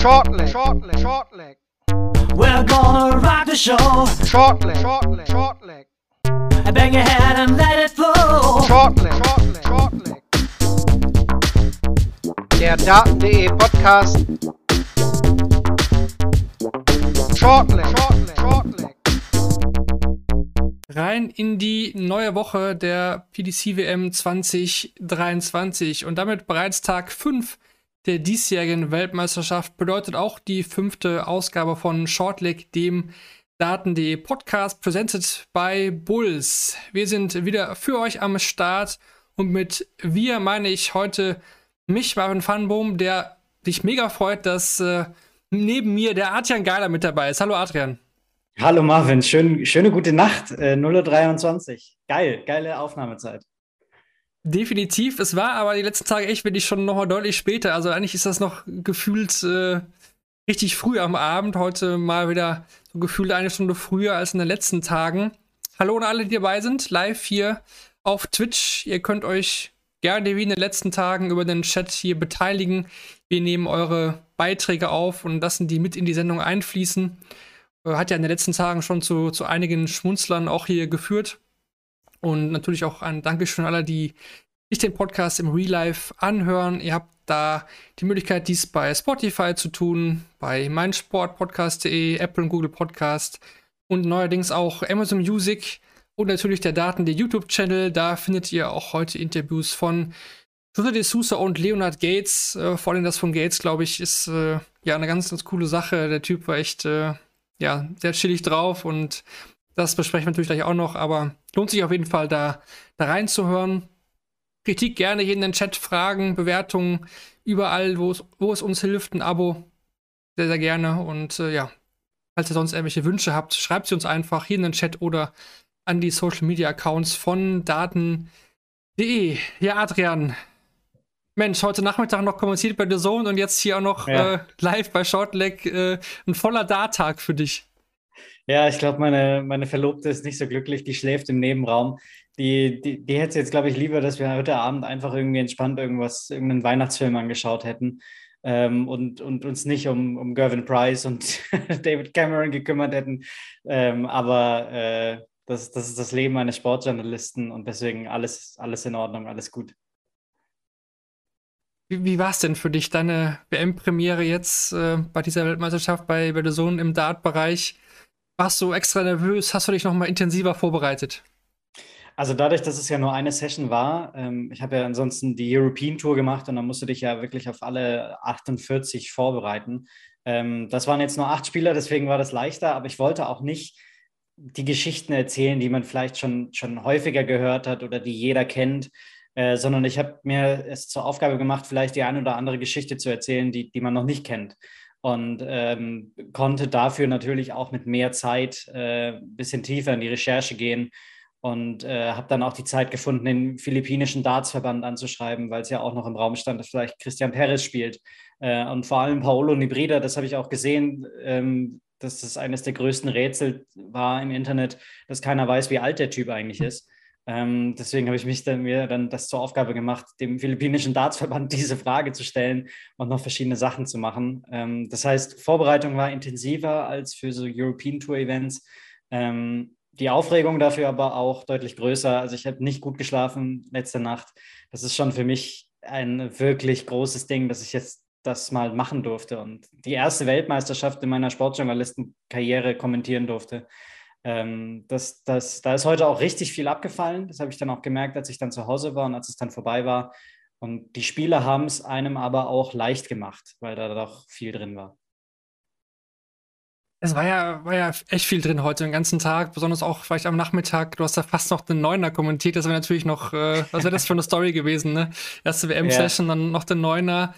Short leg, short leg, short leg. We're gonna rock the show. Short leg, short leg, short leg. Bang your head and let it flow. Short leg, short leg, short leg. Der Daten.de Podcast. Short leg, short leg, short leg. rein in die neue Woche der PDC WM 2023 und damit bereits Tag 5 der diesjährigen Weltmeisterschaft bedeutet auch die fünfte Ausgabe von Shortleg, dem Daten.de Podcast, presented by Bulls. Wir sind wieder für euch am Start und mit wir meine ich heute mich, Marvin Fanboom, der sich mega freut, dass äh, neben mir der Adrian Geiler mit dabei ist. Hallo Adrian. Hallo Marvin, schön, schöne gute Nacht, äh, 0.23 Uhr. Geil, geile Aufnahmezeit. Definitiv. Es war aber die letzten Tage echt, bin ich schon nochmal deutlich später. Also eigentlich ist das noch gefühlt äh, richtig früh am Abend. Heute mal wieder so gefühlt eine Stunde früher als in den letzten Tagen. Hallo an alle, die dabei sind, live hier auf Twitch. Ihr könnt euch gerne wie in den letzten Tagen über den Chat hier beteiligen. Wir nehmen eure Beiträge auf und lassen die mit in die Sendung einfließen. Äh, hat ja in den letzten Tagen schon zu, zu einigen Schmunzlern auch hier geführt. Und natürlich auch ein Dankeschön an alle, die sich den Podcast im Real Life anhören. Ihr habt da die Möglichkeit, dies bei Spotify zu tun, bei meinsportpodcast.de, Apple und Google Podcast und neuerdings auch Amazon Music und natürlich der Daten der YouTube-Channel. Da findet ihr auch heute Interviews von Jose de Sousa und Leonard Gates. Äh, vor allem das von Gates, glaube ich, ist äh, ja eine ganz, ganz coole Sache. Der Typ war echt äh, ja, sehr chillig drauf und das besprechen wir natürlich gleich auch noch, aber lohnt sich auf jeden Fall da, da reinzuhören. Kritik gerne hier in den Chat, Fragen, Bewertungen, überall, wo es, wo es uns hilft, ein Abo, sehr, sehr gerne. Und äh, ja, falls ihr sonst irgendwelche Wünsche habt, schreibt sie uns einfach hier in den Chat oder an die Social Media Accounts von daten.de. Ja, Adrian. Mensch, heute Nachmittag noch kommentiert bei The Zone und jetzt hier auch noch Ja. äh, live bei Shortleg äh, ein voller Darttag für dich. Ja, ich glaube, meine, meine Verlobte ist nicht so glücklich, die schläft im Nebenraum. Die, die, die hätte jetzt, glaube ich, lieber, dass wir heute Abend einfach irgendwie entspannt irgendwas, irgendeinen Weihnachtsfilm angeschaut hätten ähm, und, und uns nicht um, um Gervin Price und David Cameron gekümmert hätten. Ähm, aber äh, das, das ist das Leben eines Sportjournalisten und deswegen alles, alles in Ordnung, alles gut. Wie, wie war es denn für dich, deine WM-Premiere jetzt äh, bei dieser Weltmeisterschaft bei, bei Sohn im Dart-Bereich? Warst du extra nervös? Hast du dich noch mal intensiver vorbereitet? Also dadurch, dass es ja nur eine Session war, ähm, ich habe ja ansonsten die European Tour gemacht und dann musst du dich ja wirklich auf alle 48 vorbereiten. Ähm, das waren jetzt nur acht Spieler, deswegen war das leichter, aber ich wollte auch nicht die Geschichten erzählen, die man vielleicht schon, schon häufiger gehört hat oder die jeder kennt, äh, sondern ich habe mir es zur Aufgabe gemacht, vielleicht die eine oder andere Geschichte zu erzählen, die, die man noch nicht kennt. Und ähm, konnte dafür natürlich auch mit mehr Zeit äh, ein bisschen tiefer in die Recherche gehen und äh, habe dann auch die Zeit gefunden, den philippinischen Dartsverband anzuschreiben, weil es ja auch noch im Raum stand, dass vielleicht Christian Perez spielt. Äh, und vor allem Paolo Nibrida, das habe ich auch gesehen, ähm, dass das eines der größten Rätsel war im Internet, dass keiner weiß, wie alt der Typ eigentlich ist. Ähm, deswegen habe ich mich dann, mir dann das zur Aufgabe gemacht, dem philippinischen Dartsverband diese Frage zu stellen und noch verschiedene Sachen zu machen. Ähm, das heißt, Vorbereitung war intensiver als für so European Tour Events. Ähm, die Aufregung dafür aber auch deutlich größer. Also ich habe nicht gut geschlafen letzte Nacht. Das ist schon für mich ein wirklich großes Ding, dass ich jetzt das mal machen durfte und die erste Weltmeisterschaft in meiner Sportjournalistenkarriere kommentieren durfte. Ähm, das, das, da ist heute auch richtig viel abgefallen. Das habe ich dann auch gemerkt, als ich dann zu Hause war und als es dann vorbei war. Und die Spieler haben es einem aber auch leicht gemacht, weil da doch viel drin war. Es war ja, war ja echt viel drin heute den ganzen Tag, besonders auch vielleicht am Nachmittag. Du hast da fast noch den Neuner kommentiert. Das wäre natürlich noch, äh, was wäre das für eine Story gewesen, ne? Erste WM-Session, ja. dann noch den Neuner.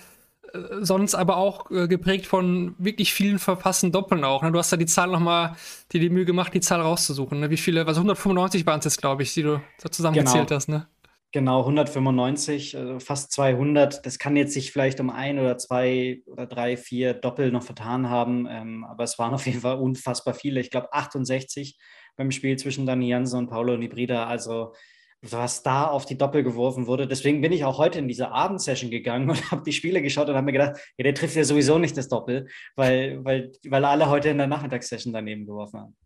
Sonst aber auch äh, geprägt von wirklich vielen verpassten Doppeln auch. Ne? Du hast da die Zahl nochmal, dir die Mühe gemacht, die Zahl rauszusuchen. Ne? Wie viele, also 195 waren es jetzt, glaube ich, die du da zusammengezählt genau. hast, ne? Genau, 195, also fast 200. Das kann jetzt sich vielleicht um ein oder zwei oder drei, vier Doppel noch vertan haben, ähm, aber es waren auf jeden Fall unfassbar viele. Ich glaube 68 beim Spiel zwischen Dani Jansen und Paulo Nibrida. Also was da auf die Doppel geworfen wurde. Deswegen bin ich auch heute in diese Abendsession gegangen und habe die Spiele geschaut und habe mir gedacht, ja, der trifft ja sowieso nicht das Doppel, weil, weil, weil alle heute in der Nachmittagssession daneben geworfen haben.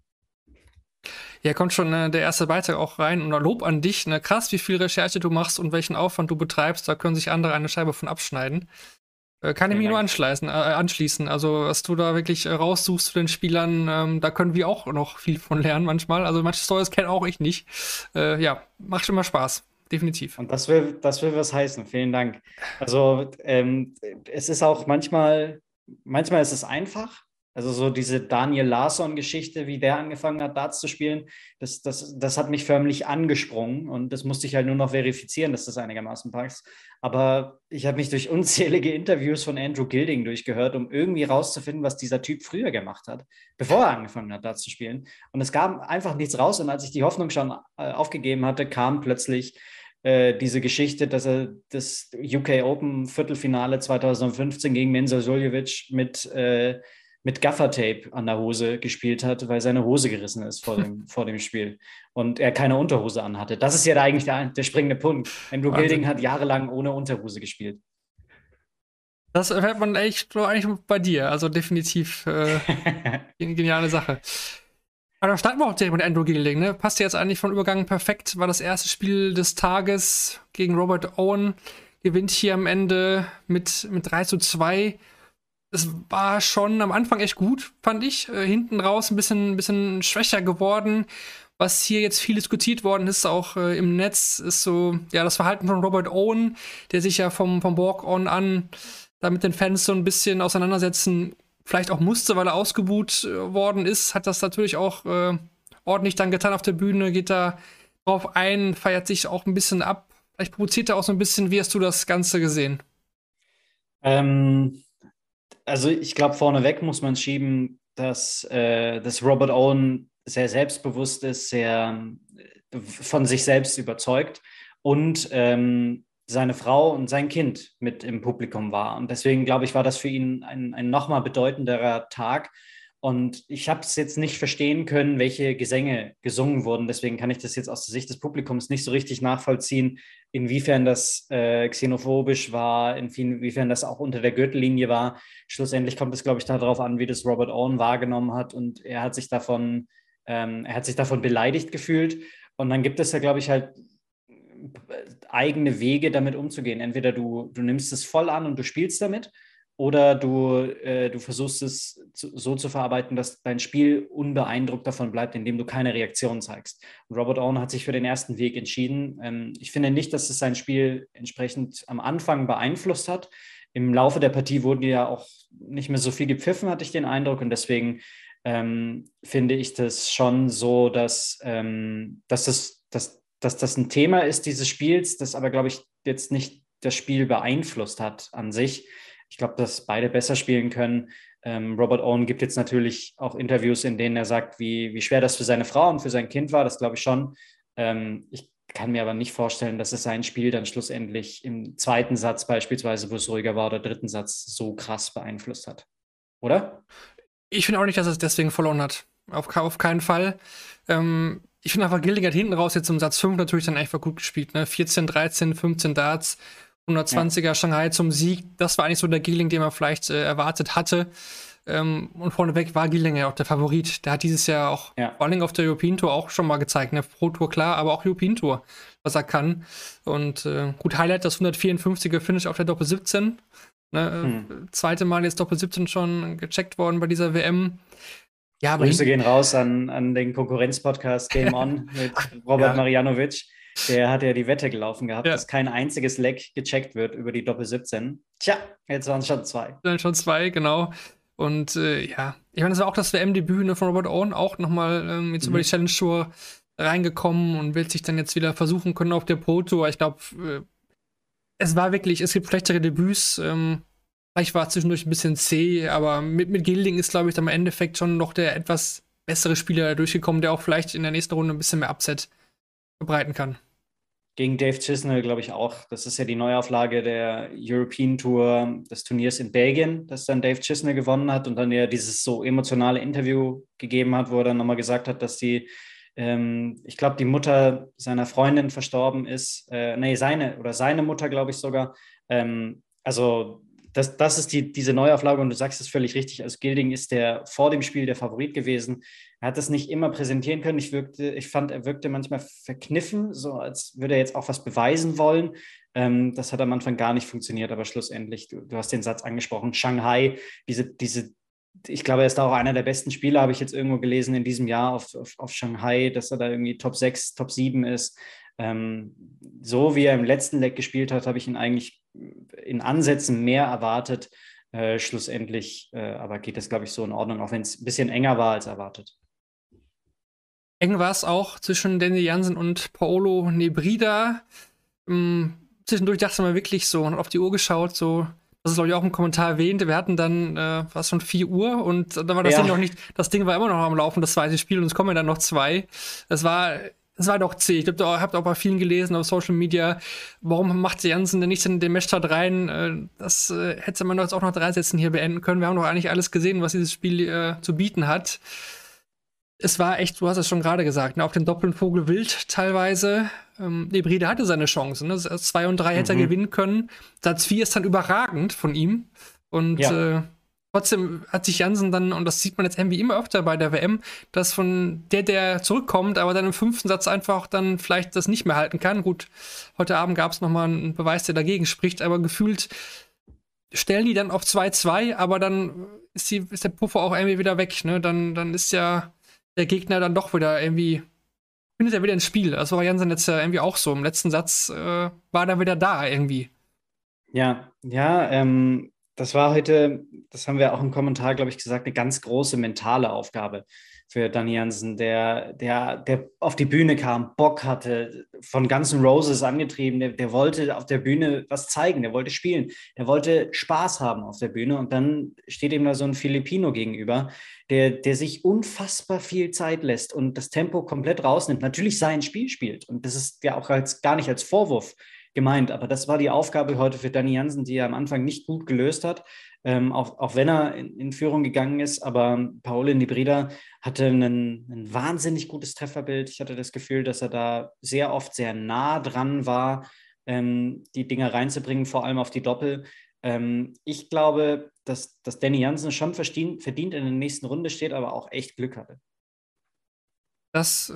Ja, kommt schon äh, der erste Beitrag auch rein und Lob an dich. Ne? Krass, wie viel Recherche du machst und welchen Aufwand du betreibst. Da können sich andere eine Scheibe von abschneiden. Äh, kann ich mich nur anschließen, äh, anschließen. Also, was du da wirklich äh, raussuchst zu den Spielern, ähm, da können wir auch noch viel von lernen manchmal. Also, manche Stories kenne auch ich nicht. Äh, ja, macht immer Spaß. Definitiv. Und das will, das will was heißen. Vielen Dank. Also, ähm, es ist auch manchmal, manchmal ist es einfach, also so diese Daniel Larsson-Geschichte, wie der angefangen hat, Darts zu spielen, das, das, das hat mich förmlich angesprungen und das musste ich halt nur noch verifizieren, dass das einigermaßen passt. Aber ich habe mich durch unzählige Interviews von Andrew Gilding durchgehört, um irgendwie rauszufinden, was dieser Typ früher gemacht hat, bevor er angefangen hat, Darts zu spielen. Und es gab einfach nichts raus und als ich die Hoffnung schon äh, aufgegeben hatte, kam plötzlich äh, diese Geschichte, dass er das UK Open Viertelfinale 2015 gegen Mensa Suljovic mit äh, mit Gaffertape an der Hose gespielt hat, weil seine Hose gerissen ist vor dem, vor dem Spiel und er keine Unterhose anhatte. Das ist ja da eigentlich der, der springende Punkt. Andrew Wahnsinn. Gilding hat jahrelang ohne Unterhose gespielt. Das erfährt man echt eigentlich bei dir. Also definitiv äh, geniale Sache. Aber dann starten wir auch direkt mit Andrew Gilding. Ne? Passt jetzt eigentlich von Übergang perfekt. War das erste Spiel des Tages gegen Robert Owen. Gewinnt hier am Ende mit, mit 3 zu 2 es war schon am Anfang echt gut, fand ich. Äh, hinten raus ein bisschen, ein bisschen schwächer geworden. Was hier jetzt viel diskutiert worden ist, auch äh, im Netz, ist so, ja, das Verhalten von Robert Owen, der sich ja vom, vom Walk-On an da mit den Fans so ein bisschen auseinandersetzen, vielleicht auch musste, weil er ausgebuht äh, worden ist, hat das natürlich auch äh, ordentlich dann getan auf der Bühne, geht da drauf ein, feiert sich auch ein bisschen ab. Vielleicht provoziert er auch so ein bisschen. Wie hast du das Ganze gesehen? Ähm, also ich glaube, vorneweg muss man schieben, dass, äh, dass Robert Owen sehr selbstbewusst ist, sehr äh, von sich selbst überzeugt und ähm, seine Frau und sein Kind mit im Publikum war. Und deswegen, glaube ich, war das für ihn ein, ein nochmal bedeutenderer Tag, und ich habe es jetzt nicht verstehen können, welche Gesänge gesungen wurden. Deswegen kann ich das jetzt aus der Sicht des Publikums nicht so richtig nachvollziehen, inwiefern das äh, xenophobisch war, inwiefern das auch unter der Gürtellinie war. Schlussendlich kommt es, glaube ich, darauf an, wie das Robert Owen wahrgenommen hat. Und er hat sich davon, ähm, er hat sich davon beleidigt gefühlt. Und dann gibt es ja, glaube ich, halt eigene Wege, damit umzugehen. Entweder du, du nimmst es voll an und du spielst damit oder du, äh, du versuchst es zu, so zu verarbeiten, dass dein Spiel unbeeindruckt davon bleibt, indem du keine Reaktion zeigst. Und Robert Owen hat sich für den ersten Weg entschieden. Ähm, ich finde nicht, dass es sein Spiel entsprechend am Anfang beeinflusst hat. Im Laufe der Partie wurde ja auch nicht mehr so viel gepfiffen, hatte ich den Eindruck. Und deswegen ähm, finde ich das schon so, dass, ähm, dass, das, dass, dass das ein Thema ist dieses Spiels, das aber, glaube ich, jetzt nicht das Spiel beeinflusst hat an sich ich glaube, dass beide besser spielen können. Ähm, Robert Owen gibt jetzt natürlich auch Interviews, in denen er sagt, wie, wie schwer das für seine Frau und für sein Kind war. Das glaube ich schon. Ähm, ich kann mir aber nicht vorstellen, dass es sein Spiel dann schlussendlich im zweiten Satz beispielsweise, wo es ruhiger war, oder dritten Satz so krass beeinflusst hat. Oder? Ich finde auch nicht, dass es deswegen verloren hat. Auf, auf keinen Fall. Ähm, ich finde einfach, Gilding hat hinten raus jetzt im Satz 5 natürlich dann einfach gut gespielt. Ne? 14, 13, 15 Darts. 120er ja. Shanghai zum Sieg. Das war eigentlich so der Gieling, den man vielleicht äh, erwartet hatte. Ähm, und vorneweg war Gieling ja auch der Favorit. Der hat dieses Jahr auch, ja. vor allem auf der European Tour, auch schon mal gezeigt. Ne? Pro Tour klar, aber auch European Tour, was er kann. Und äh, gut, Highlight das 154er Finish auf der Doppel 17. Ne? Hm. Zweite Mal jetzt Doppel 17 schon gecheckt worden bei dieser WM. Ja, Grüße gehen raus an, an den Konkurrenzpodcast Game On mit Robert ja. Marianovic. Der hat ja die Wette gelaufen gehabt, ja. dass kein einziges Leck gecheckt wird über die Doppel 17. Tja, jetzt waren es schon zwei. Dann schon zwei, genau. Und äh, ja, ich meine, das war auch das WM-Debüt ne, von Robert Owen, auch nochmal ähm, jetzt mhm. über die Challenge Tour reingekommen und will sich dann jetzt wieder versuchen können auf der Pro Tour. Ich glaube, äh, es war wirklich, es gibt schlechtere Debüts. Ähm, vielleicht war zwischendurch ein bisschen zäh, aber mit, mit Gilding ist, glaube ich, dann im Endeffekt schon noch der etwas bessere Spieler durchgekommen, der auch vielleicht in der nächsten Runde ein bisschen mehr Upset verbreiten kann. Gegen Dave Chisnell, glaube ich auch. Das ist ja die Neuauflage der European Tour des Turniers in Belgien, das dann Dave Chisnell gewonnen hat und dann ja dieses so emotionale Interview gegeben hat, wo er dann nochmal gesagt hat, dass die ähm, ich glaube, die Mutter seiner Freundin verstorben ist. Äh, nee, seine oder seine Mutter, glaube ich sogar. Ähm, also das, das ist die, diese Neuauflage und du sagst es völlig richtig. Also Gilding ist der vor dem Spiel der Favorit gewesen. Er hat das nicht immer präsentieren können. Ich, wirkte, ich fand, er wirkte manchmal verkniffen, so als würde er jetzt auch was beweisen wollen. Ähm, das hat am Anfang gar nicht funktioniert, aber schlussendlich, du, du hast den Satz angesprochen, Shanghai, diese, diese, ich glaube, er ist da auch einer der besten Spieler, habe ich jetzt irgendwo gelesen in diesem Jahr auf, auf, auf Shanghai, dass er da irgendwie Top 6, Top 7 ist. Ähm, so wie er im letzten Leck gespielt hat, habe ich ihn eigentlich in Ansätzen mehr erwartet. Äh, schlussendlich, äh, aber geht das, glaube ich, so in Ordnung, auch wenn es ein bisschen enger war als erwartet. Eng war es auch zwischen Danny Jansen und Paolo Nebrida. Ähm, zwischendurch dachte man wirklich so und auf die Uhr geschaut, so, das ist, glaube ich, auch im Kommentar erwähnt. Wir hatten dann, äh, war es schon 4 Uhr und dann war das ja. Ding noch nicht, das Ding war immer noch am Laufen, das zweite Spiel, und es kommen dann noch zwei. Es war, es war doch zäh. Ich glaube, ihr habt auch bei vielen gelesen auf Social Media, warum macht Jansen denn nicht in den Matchstart rein? Äh, das äh, hätte man doch jetzt auch noch drei Sätzen hier beenden können. Wir haben doch eigentlich alles gesehen, was dieses Spiel äh, zu bieten hat es war echt, du hast es schon gerade gesagt, ne, auf den doppelten Vogel wild teilweise. Ähm, Nebride hatte seine Chancen. Ne? Zwei und drei mhm. hätte er mhm. gewinnen können. Satz 4 ist dann überragend von ihm. Und ja. äh, trotzdem hat sich Jansen dann, und das sieht man jetzt irgendwie immer öfter bei der WM, dass von der, der zurückkommt, aber dann im fünften Satz einfach dann vielleicht das nicht mehr halten kann. Gut, heute Abend gab es nochmal einen Beweis, der dagegen spricht, aber gefühlt stellen die dann auf 2-2, aber dann ist, die, ist der Puffer auch irgendwie wieder weg. Ne? Dann, dann ist ja der Gegner dann doch wieder irgendwie findet er wieder ins Spiel. Also war Jansen jetzt ja irgendwie auch so. Im letzten Satz äh, war er wieder da irgendwie. Ja, ja, ähm, das war heute, das haben wir auch im Kommentar, glaube ich, gesagt, eine ganz große mentale Aufgabe für Danny Jansen, der, der, der auf die Bühne kam, Bock hatte, von ganzen Roses angetrieben, der, der wollte auf der Bühne was zeigen, der wollte spielen, der wollte Spaß haben auf der Bühne und dann steht ihm da so ein Filipino gegenüber, der, der sich unfassbar viel Zeit lässt und das Tempo komplett rausnimmt, natürlich sein Spiel spielt und das ist ja auch als, gar nicht als Vorwurf gemeint. Aber das war die Aufgabe heute für Danny Jansen, die er am Anfang nicht gut gelöst hat, ähm, auch, auch wenn er in, in, Führung gegangen ist. Aber Paolo Nibrida hatte ein, ein wahnsinnig gutes Trefferbild. Ich hatte das Gefühl, dass er da sehr oft sehr nah dran war, ähm, die Dinge reinzubringen, vor allem auf die Doppel. Ähm, ich glaube, dass, dass Danny Jansen schon verdient, verdient in der nächsten Runde steht, aber auch echt Glück hatte. Das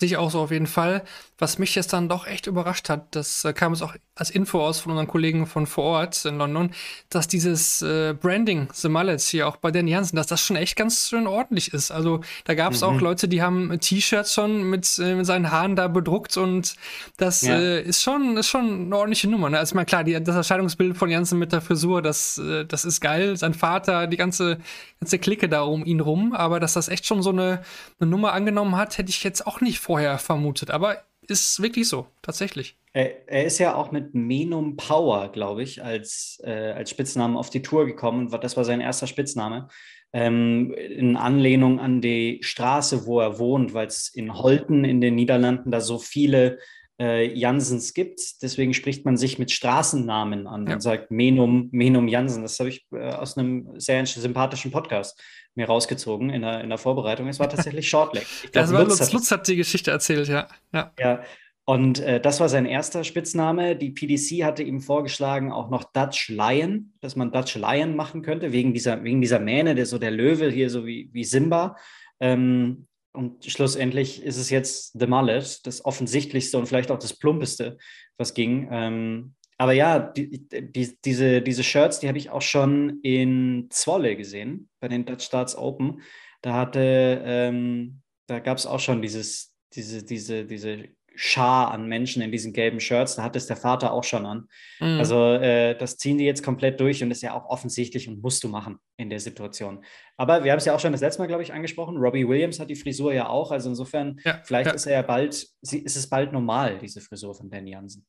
äh, Sehe ich auch so auf jeden Fall. Was mich jetzt dann doch echt überrascht hat, das äh, kam es auch als Info aus von unseren Kollegen von vor Ort in London, dass dieses äh, Branding The Mullets hier auch bei Danny Hansen, dass das schon echt ganz schön ordentlich ist. Also da gab es mhm. auch Leute, die haben T-Shirts schon mit, äh, mit seinen Haaren da bedruckt und das ja. äh, ist, schon, ist schon eine ordentliche Nummer. Ne? Also mal klar, die, das Erscheinungsbild von Jansen mit der Frisur, das, äh, das ist geil. Sein Vater, die ganze, ganze Clique da um ihn rum, aber dass das echt schon so eine, eine Nummer angenommen hat, hätte ich jetzt auch nicht vor vorher vermutet, aber ist wirklich so, tatsächlich. Er, er ist ja auch mit Menum Power, glaube ich, als, äh, als Spitznamen auf die Tour gekommen. Das war sein erster Spitzname. Ähm, in Anlehnung an die Straße, wo er wohnt, weil es in Holten in den Niederlanden da so viele äh, Jansens gibt. Deswegen spricht man sich mit Straßennamen an ja. und sagt Menum, Menum Jansen. Das habe ich äh, aus einem sehr sympathischen Podcast mir rausgezogen in der, in der Vorbereitung. Es war tatsächlich Shortleg. Ich glaub, das war Lutz, Lutz, Lutz hat die Geschichte erzählt, ja. Ja, ja. und äh, das war sein erster Spitzname. Die PDC hatte ihm vorgeschlagen, auch noch Dutch Lion, dass man Dutch Lion machen könnte, wegen dieser, wegen dieser Mähne, der so der Löwe hier, so wie, wie Simba. Ähm, und schlussendlich ist es jetzt The Mullet, das offensichtlichste und vielleicht auch das plumpeste, was ging. Ähm, aber ja, die, die, diese, diese Shirts, die habe ich auch schon in Zwolle gesehen, bei den Dutch Starts Open. Da hatte, ähm, da gab es auch schon dieses, diese, diese, diese Schar an Menschen in diesen gelben Shirts. Da hat es der Vater auch schon an. Mhm. Also äh, das ziehen die jetzt komplett durch und ist ja auch offensichtlich und musst du machen in der Situation. Aber wir haben es ja auch schon das letzte Mal, glaube ich, angesprochen. Robbie Williams hat die Frisur ja auch. Also insofern, ja, vielleicht ja. ist er ja bald, ist es bald normal, diese Frisur von Danny Jansen.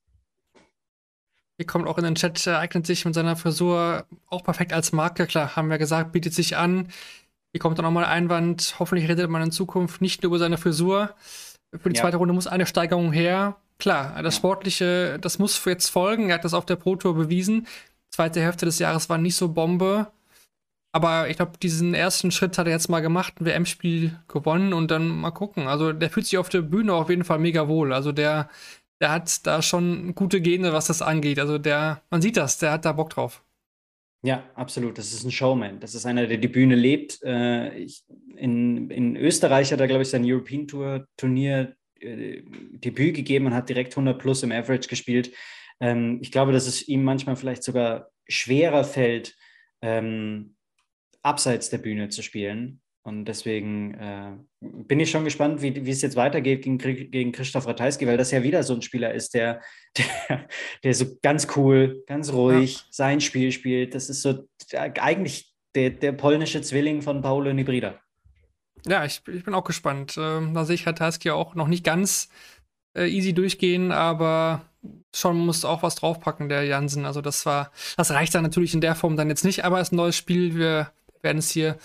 Hier kommt auch in den Chat, eignet sich mit seiner Frisur auch perfekt als Marke. Klar, haben wir gesagt, bietet sich an. Hier kommt dann auch mal ein Einwand. Hoffentlich redet man in Zukunft nicht nur über seine Frisur. Für die ja. zweite Runde muss eine Steigerung her. Klar, das Sportliche, das muss jetzt folgen. Er hat das auf der Pro Tour bewiesen. Zweite Hälfte des Jahres war nicht so Bombe. Aber ich glaube, diesen ersten Schritt hat er jetzt mal gemacht, ein WM-Spiel gewonnen und dann mal gucken. Also der fühlt sich auf der Bühne auf jeden Fall mega wohl. Also der, der hat da schon gute Gene, was das angeht. Also der, man sieht das, der hat da Bock drauf. Ja, absolut. Das ist ein Showman. Das ist einer, der die Bühne lebt. Äh, ich, in, in Österreich hat er, glaube ich, sein European Tour Turnier äh, Debüt gegeben und hat direkt 100 plus im Average gespielt. Ähm, ich glaube, dass es ihm manchmal vielleicht sogar schwerer fällt, ähm, abseits der Bühne zu spielen. Und deswegen äh, bin ich schon gespannt, wie, wie es jetzt weitergeht gegen, gegen Christoph Ratajski, weil das ja wieder so ein Spieler ist, der, der, der so ganz cool, ganz ruhig ja. sein Spiel spielt. Das ist so eigentlich der, der polnische Zwilling von Paulo Nibrida. Ja, ich, ich bin auch gespannt. Ähm, da sehe ich Ratajski auch noch nicht ganz äh, easy durchgehen, aber schon muss auch was draufpacken, der Jansen. Also das war, das reicht dann natürlich in der Form dann jetzt nicht, aber es ist ein neues Spiel. Wir werden es hier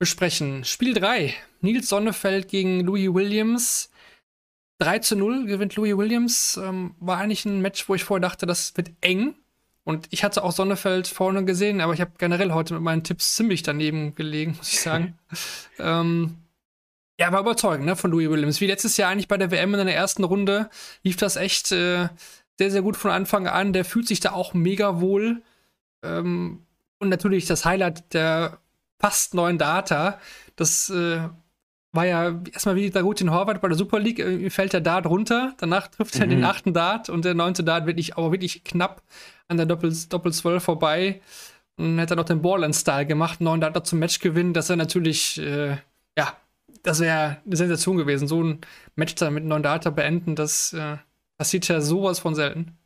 besprechen. Spiel 3. Nils Sonnefeld gegen Louis Williams. 3 zu 0 gewinnt Louis Williams. Ähm, war eigentlich ein Match, wo ich vorher dachte, das wird eng. Und ich hatte auch Sonnefeld vorne gesehen, aber ich habe generell heute mit meinen Tipps ziemlich daneben gelegen, muss ich sagen. ähm, ja, war überzeugend ne, von Louis Williams. Wie letztes Jahr eigentlich bei der WM in der ersten Runde lief das echt äh, sehr, sehr gut von Anfang an. Der fühlt sich da auch mega wohl. Ähm, und natürlich das Highlight der fast neuen Data. Das äh, war ja erstmal wie der Rutin Horvath bei der Super League, äh, fällt der Dart runter, danach trifft er mhm. den achten Dart und der neunte Dart wirklich, aber wirklich knapp an der Doppel, Doppel 12 vorbei und hat dann noch den Borland-Style gemacht, neun Dart zum Match gewinnen, das wäre natürlich, äh, ja, das wäre eine Sensation gewesen, so ein Match da mit neun Data beenden, das äh, passiert ja sowas von selten.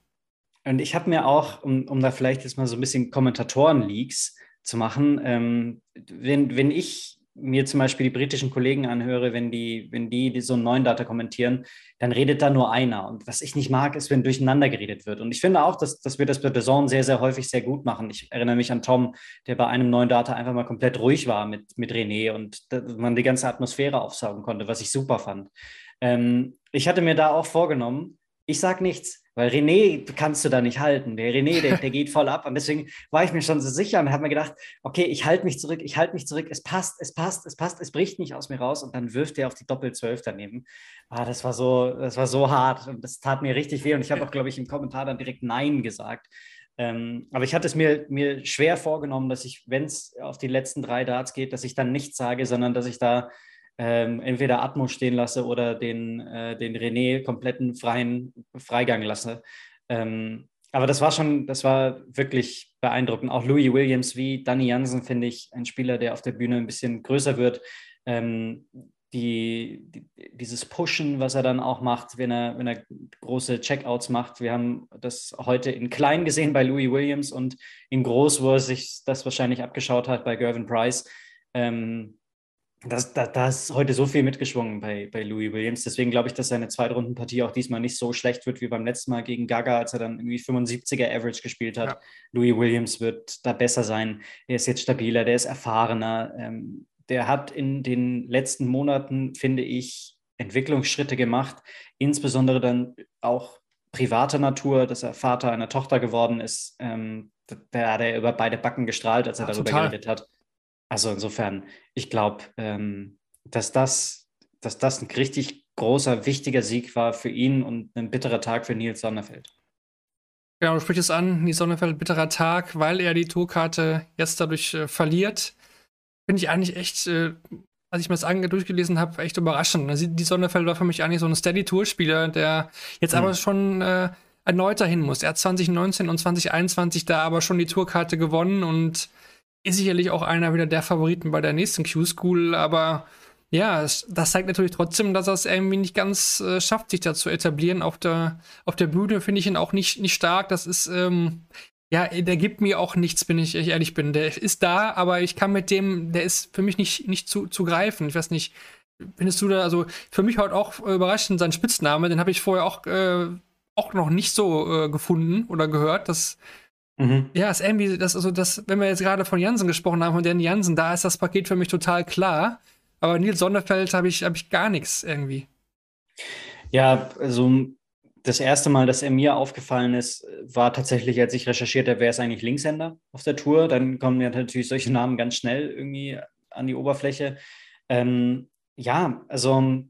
Und ich habe mir auch, um, um da vielleicht jetzt mal so ein bisschen Kommentatoren-Leaks zu machen. Ähm, wenn, wenn ich mir zum Beispiel die britischen Kollegen anhöre, wenn die, wenn die, so einen neuen Data kommentieren, dann redet da nur einer. Und was ich nicht mag, ist, wenn durcheinander geredet wird. Und ich finde auch, dass, dass wir das bei The Zone sehr, sehr häufig sehr gut machen. Ich erinnere mich an Tom, der bei einem neuen Data einfach mal komplett ruhig war mit, mit René und man die ganze Atmosphäre aufsaugen konnte, was ich super fand. Ähm, ich hatte mir da auch vorgenommen, ich sage nichts, weil René kannst du da nicht halten. Der René, der, der geht voll ab. Und deswegen war ich mir schon so sicher und habe mir gedacht, okay, ich halte mich zurück, ich halte mich zurück, es passt, es passt, es passt, es bricht nicht aus mir raus und dann wirft er auf die Doppel-12 daneben. Ah, das war so, das war so hart und das tat mir richtig weh. Und ich habe auch, glaube ich, im Kommentar dann direkt Nein gesagt. Ähm, aber ich hatte es mir, mir schwer vorgenommen, dass ich, wenn es auf die letzten drei Darts geht, dass ich dann nichts sage, sondern dass ich da ähm, entweder Atmo stehen lasse oder den, äh, den René kompletten freien Freigang lasse. Ähm, aber das war schon, das war wirklich beeindruckend. Auch Louis Williams wie Danny Jansen finde ich ein Spieler, der auf der Bühne ein bisschen größer wird. Ähm, die, die, dieses Pushen, was er dann auch macht, wenn er, wenn er große Checkouts macht. Wir haben das heute in klein gesehen bei Louis Williams und in groß, wo er sich das wahrscheinlich abgeschaut hat bei Gervin Price. Ähm, das, da, da ist heute so viel mitgeschwungen bei, bei Louis Williams. Deswegen glaube ich, dass seine Zweitrundenpartie auch diesmal nicht so schlecht wird wie beim letzten Mal gegen Gaga, als er dann irgendwie 75er Average gespielt hat. Ja. Louis Williams wird da besser sein. Er ist jetzt stabiler, der ist erfahrener. Ähm, der hat in den letzten Monaten, finde ich, Entwicklungsschritte gemacht, insbesondere dann auch privater Natur, dass er Vater einer Tochter geworden ist. Ähm, da hat er über beide Backen gestrahlt, als er ja, darüber total. geredet hat. Also insofern, ich glaube, ähm, dass, das, dass das ein richtig großer, wichtiger Sieg war für ihn und ein bitterer Tag für Nils Sonderfeld. Genau, du sprichst es an, Nils Sonderfeld, bitterer Tag, weil er die Tourkarte jetzt dadurch äh, verliert. Finde ich eigentlich echt, äh, als ich mir das durchgelesen habe, echt überraschend. Also, die Sonderfeld war für mich eigentlich so ein Steady-Tour-Spieler, der jetzt mhm. aber schon äh, erneut dahin muss. Er hat 2019 und 2021 da aber schon die Tourkarte gewonnen und ist sicherlich auch einer wieder der Favoriten bei der nächsten Q-School, aber ja, das zeigt natürlich trotzdem, dass er es irgendwie nicht ganz äh, schafft, sich da zu etablieren. Auf der, auf der Bühne finde ich ihn auch nicht, nicht stark. Das ist, ähm, ja, der gibt mir auch nichts, wenn ich ehrlich bin. Der ist da, aber ich kann mit dem, der ist für mich nicht, nicht zu, zu greifen. Ich weiß nicht, findest du da, also für mich heute auch überraschend sein Spitzname, den habe ich vorher auch, äh, auch noch nicht so äh, gefunden oder gehört. Das Mhm. Ja, ist irgendwie, das, also das, wenn wir jetzt gerade von Jansen gesprochen haben, von Danny Jansen, da ist das Paket für mich total klar. Aber Nils Sonderfeld habe ich, hab ich gar nichts irgendwie. Ja, also das erste Mal, dass er mir aufgefallen ist, war tatsächlich, als ich recherchiert habe, wer ist eigentlich Linkshänder auf der Tour. Dann kommen ja natürlich solche Namen ganz schnell irgendwie an die Oberfläche. Ähm, ja, also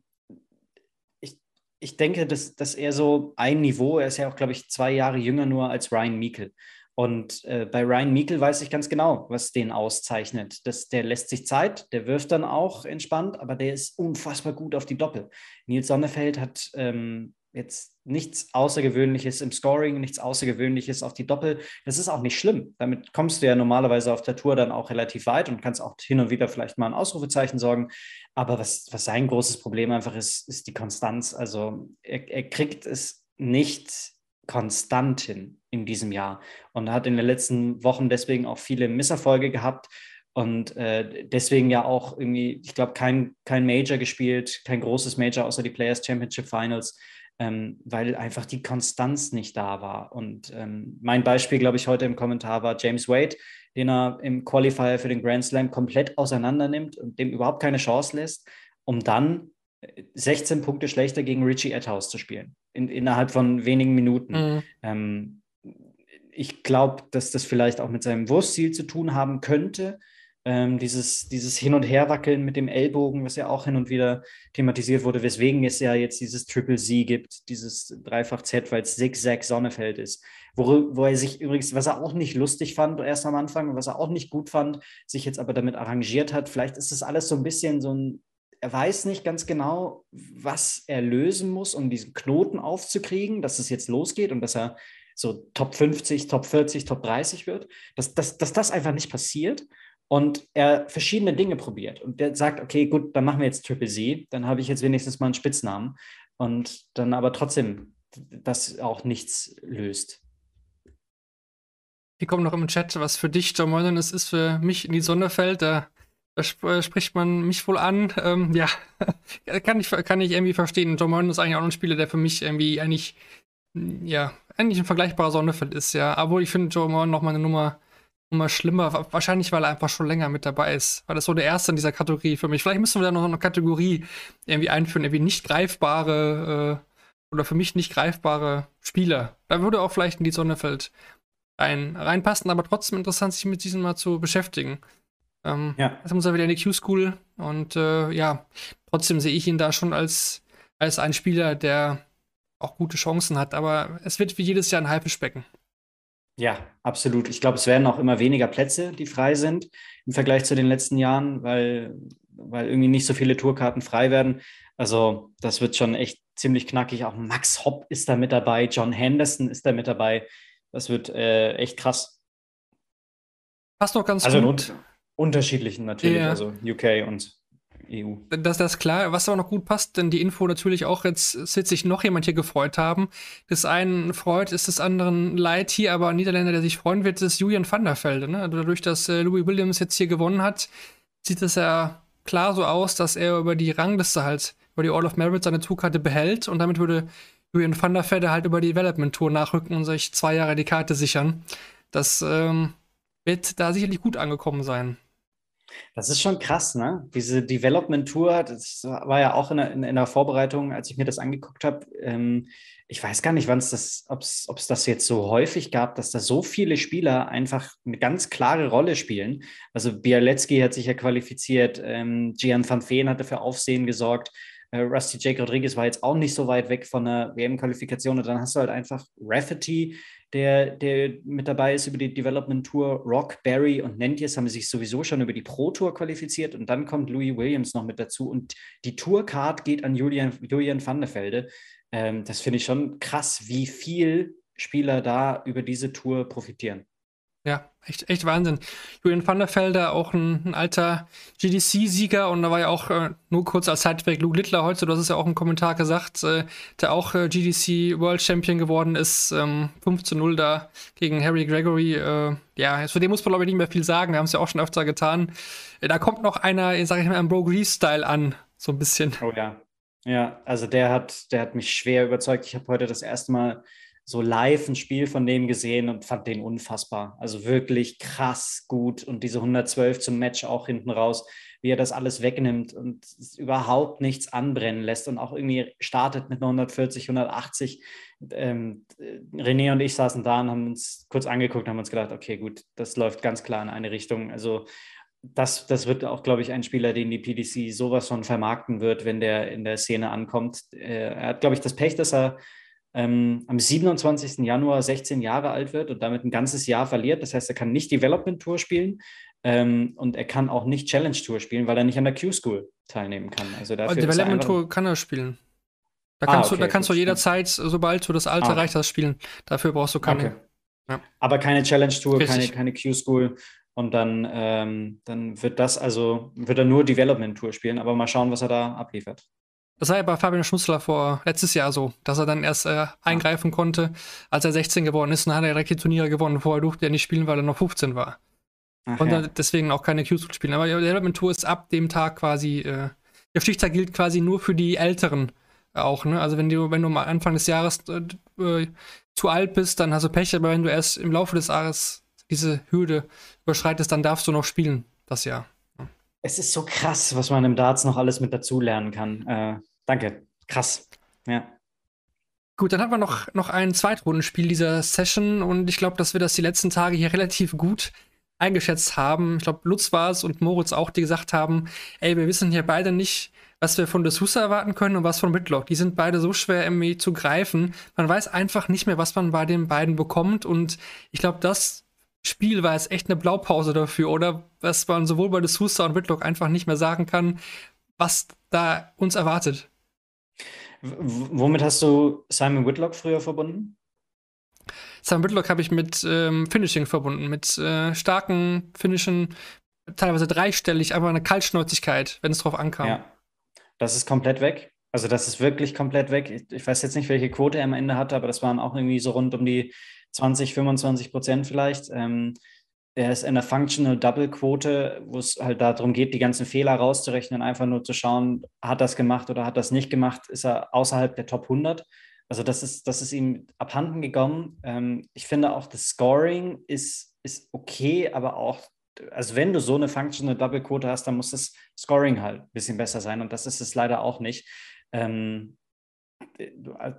ich, ich denke, dass, dass er so ein Niveau, er ist ja auch, glaube ich, zwei Jahre jünger nur als Ryan Meikle. Und äh, bei Ryan Meikle weiß ich ganz genau, was den auszeichnet. Das, der lässt sich Zeit, der wirft dann auch entspannt, aber der ist unfassbar gut auf die Doppel. Nils Sonnefeld hat ähm, jetzt nichts Außergewöhnliches im Scoring, nichts Außergewöhnliches auf die Doppel. Das ist auch nicht schlimm. Damit kommst du ja normalerweise auf der Tour dann auch relativ weit und kannst auch hin und wieder vielleicht mal ein Ausrufezeichen sorgen. Aber was, was sein großes Problem einfach ist, ist die Konstanz. Also er, er kriegt es nicht konstant in diesem Jahr und hat in den letzten Wochen deswegen auch viele Misserfolge gehabt und äh, deswegen ja auch irgendwie, ich glaube, kein, kein Major gespielt, kein großes Major außer die Players Championship Finals, ähm, weil einfach die Konstanz nicht da war. Und ähm, mein Beispiel, glaube ich, heute im Kommentar war James Wade, den er im Qualifier für den Grand Slam komplett auseinander nimmt und dem überhaupt keine Chance lässt, um dann 16 Punkte schlechter gegen Richie Etthaus zu spielen, in, innerhalb von wenigen Minuten. Mhm. Ähm, ich glaube, dass das vielleicht auch mit seinem Wurststil zu tun haben könnte. Ähm, dieses, dieses Hin- und Herwackeln mit dem Ellbogen, was ja auch hin und wieder thematisiert wurde, weswegen es ja jetzt dieses Triple Z gibt, dieses Dreifach Z, weil es Zigzag Sonnefeld ist. Wo, wo er sich übrigens, was er auch nicht lustig fand, erst am Anfang, und was er auch nicht gut fand, sich jetzt aber damit arrangiert hat. Vielleicht ist das alles so ein bisschen so ein er weiß nicht ganz genau, was er lösen muss, um diesen Knoten aufzukriegen, dass es jetzt losgeht und dass er so Top 50, Top 40, Top 30 wird, dass, dass, dass das einfach nicht passiert und er verschiedene Dinge probiert und der sagt, okay, gut, dann machen wir jetzt Triple Z, dann habe ich jetzt wenigstens mal einen Spitznamen und dann aber trotzdem das auch nichts löst. Hier kommt noch im Chat, was für dich John Moylan ist, ist für mich in die Sonne fällt. Da da sp äh, spricht man mich wohl an. Ähm, ja, kann ich, kann ich irgendwie verstehen. John Moylan ist eigentlich auch ein Spieler, der für mich irgendwie eigentlich, ja, eigentlich ein vergleichbarer Sonnefeld ist, ja. Obwohl ich finde Joe Moylan noch mal eine Nummer, Nummer schlimmer. Wahrscheinlich, weil er einfach schon länger mit dabei ist. Weil das so der erste in dieser Kategorie für mich. Vielleicht müssen wir da noch eine Kategorie irgendwie einführen, irgendwie nicht greifbare äh, oder für mich nicht greifbare Spieler. Da würde auch vielleicht in die Sonnefeld rein, reinpassen, aber trotzdem interessant, sich mit diesem mal zu beschäftigen. Ähm, ja. Jetzt muss er wieder in die Q-School und äh, ja, trotzdem sehe ich ihn da schon als, als ein Spieler, der auch gute Chancen hat, aber es wird wie jedes Jahr ein Haifischbecken. Ja, absolut. Ich glaube, es werden auch immer weniger Plätze, die frei sind im Vergleich zu den letzten Jahren, weil, weil irgendwie nicht so viele Tourkarten frei werden. Also das wird schon echt ziemlich knackig. Auch Max Hopp ist da mit dabei, John Henderson ist da mit dabei. Das wird äh, echt krass. Passt doch ganz also gut. Not, unterschiedlichen natürlich, ja. also UK und EU. Das, das ist klar. Was aber noch gut passt, denn die Info natürlich auch, jetzt wird sich noch jemand hier gefreut haben. Das einen freut, ist des anderen leid hier, aber ein Niederländer, der sich freuen wird, ist Julian van der Velde. Ne? Also dadurch, dass äh, Louis Williams jetzt hier gewonnen hat, sieht es ja klar so aus, dass er über die Rangliste halt, über die All of Merit seine Tourkarte behält und damit würde Julian van der Velde halt über die Development Tour nachrücken und sich zwei Jahre die Karte sichern. Das ähm, wird da sicherlich gut angekommen sein. Das ist schon krass, ne? Diese Development Tour, das war ja auch in der, in, in der Vorbereitung, als ich mir das angeguckt habe. Ähm, ich weiß gar nicht, wann es das, ob es das jetzt so häufig gab, dass da so viele Spieler einfach eine ganz klare Rolle spielen. Also Bialecki hat sich ja qualifiziert, ähm, Gian van Veen hatte für Aufsehen gesorgt. Äh, Rusty Jake Rodriguez war jetzt auch nicht so weit weg von der WM-Qualifikation. Und dann hast du halt einfach Rafferty, der, der mit dabei ist über die Development Tour. Rock, Barry und Nentjes haben sich sowieso schon über die Pro Tour qualifiziert. Und dann kommt Louis Williams noch mit dazu. Und die Tourcard geht an Julian, Julian van der Velde. Ähm, das finde ich schon krass, wie viel Spieler da über diese Tour profitieren. Ja, echt, echt Wahnsinn. Julian van der Velde, auch ein, ein alter GDC-Sieger und da war ja auch äh, nur kurz als Sideback Luke Littler heute, du hast es ja auch im Kommentar gesagt, äh, der auch äh, GDC World Champion geworden ist, ähm, 5 zu 0 da gegen Harry Gregory. Äh, ja, zu dem muss man glaube ich nicht mehr viel sagen, wir haben es ja auch schon öfter getan. Äh, da kommt noch einer, sag ich mal, im Bro Grease-Style an, so ein bisschen. Oh ja. Ja, also der hat, der hat mich schwer überzeugt. Ich habe heute das erste Mal so live ein Spiel von dem gesehen und fand den unfassbar. Also wirklich krass gut und diese 112 zum Match auch hinten raus, wie er das alles wegnimmt und überhaupt nichts anbrennen lässt und auch irgendwie startet mit einer 140, 180. Ähm, René und ich saßen da und haben uns kurz angeguckt und haben uns gedacht, okay, gut, das läuft ganz klar in eine Richtung. Also das, das wird auch, glaube ich, ein Spieler, den die PDC sowas von vermarkten wird, wenn der in der Szene ankommt. Äh, er hat, glaube ich, das Pech, dass er ähm, am 27. Januar 16 Jahre alt wird und damit ein ganzes Jahr verliert. Das heißt, er kann nicht Development Tour spielen ähm, und er kann auch nicht Challenge Tour spielen, weil er nicht an der Q-School teilnehmen kann. Also dafür Development Tour kann er spielen. Da kannst, ah, okay, du, da kannst du jederzeit, sobald du das Alter ah. erreicht hast, spielen. Dafür brauchst du keine. Okay. Ja. Aber keine Challenge Tour, keine, keine Q-School. Und dann, ähm, dann wird das also, wird er nur Development Tour spielen, aber mal schauen, was er da abliefert. Das war ja bei Fabian Schmutzler vor letztes Jahr so, dass er dann erst äh, eingreifen konnte, als er 16 geworden ist. Und dann hat er direkt die Turniere gewonnen. Vorher durfte er nicht spielen, weil er noch 15 war. Ach, und ja. deswegen auch keine Q-School spielen. Aber die Development Tour ist ab dem Tag quasi, äh, der Stichtag gilt quasi nur für die Älteren auch. Ne? Also wenn du, wenn du mal Anfang des Jahres äh, äh zu alt bist, dann hast du Pech. Aber wenn du erst im Laufe des Jahres diese Hürde überschreitest, dann darfst du noch spielen das Jahr. Es ist so krass, was man im Darts noch alles mit dazu lernen kann. Äh, danke. Krass. Ja. Gut, dann haben wir noch, noch ein Zweitrundenspiel dieser Session und ich glaube, dass wir das die letzten Tage hier relativ gut eingeschätzt haben. Ich glaube, Lutz war es und Moritz auch, die gesagt haben, ey, wir wissen hier beide nicht, was wir von D'Souza erwarten können und was von Whitlock. Die sind beide so schwer irgendwie zu greifen. Man weiß einfach nicht mehr, was man bei den beiden bekommt und ich glaube, das Spiel war jetzt echt eine Blaupause dafür, oder? Was man sowohl bei D'Souza und Whitlock einfach nicht mehr sagen kann, was da uns erwartet. W womit hast du Simon Whitlock früher verbunden? Simon Whitlock habe ich mit ähm, Finishing verbunden, mit äh, starken Finishen, teilweise dreistellig, aber eine Kaltschnäuzigkeit, wenn es drauf ankam. Ja, das ist komplett weg. Also das ist wirklich komplett weg. Ich, ich weiß jetzt nicht, welche Quote er am Ende hatte, aber das waren auch irgendwie so rund um die 20, 25 Prozent vielleicht. Ähm, er ist in der Functional Double Quote, wo es halt darum geht, die ganzen Fehler rauszurechnen, einfach nur zu schauen, hat das gemacht oder hat das nicht gemacht, ist er außerhalb der Top 100. Also das ist, das ist ihm abhanden gegangen. Ähm, ich finde auch, das Scoring ist, ist okay, aber auch, also wenn du so eine Functional Double Quote hast, dann muss das Scoring halt ein bisschen besser sein und das ist es leider auch nicht. Ähm,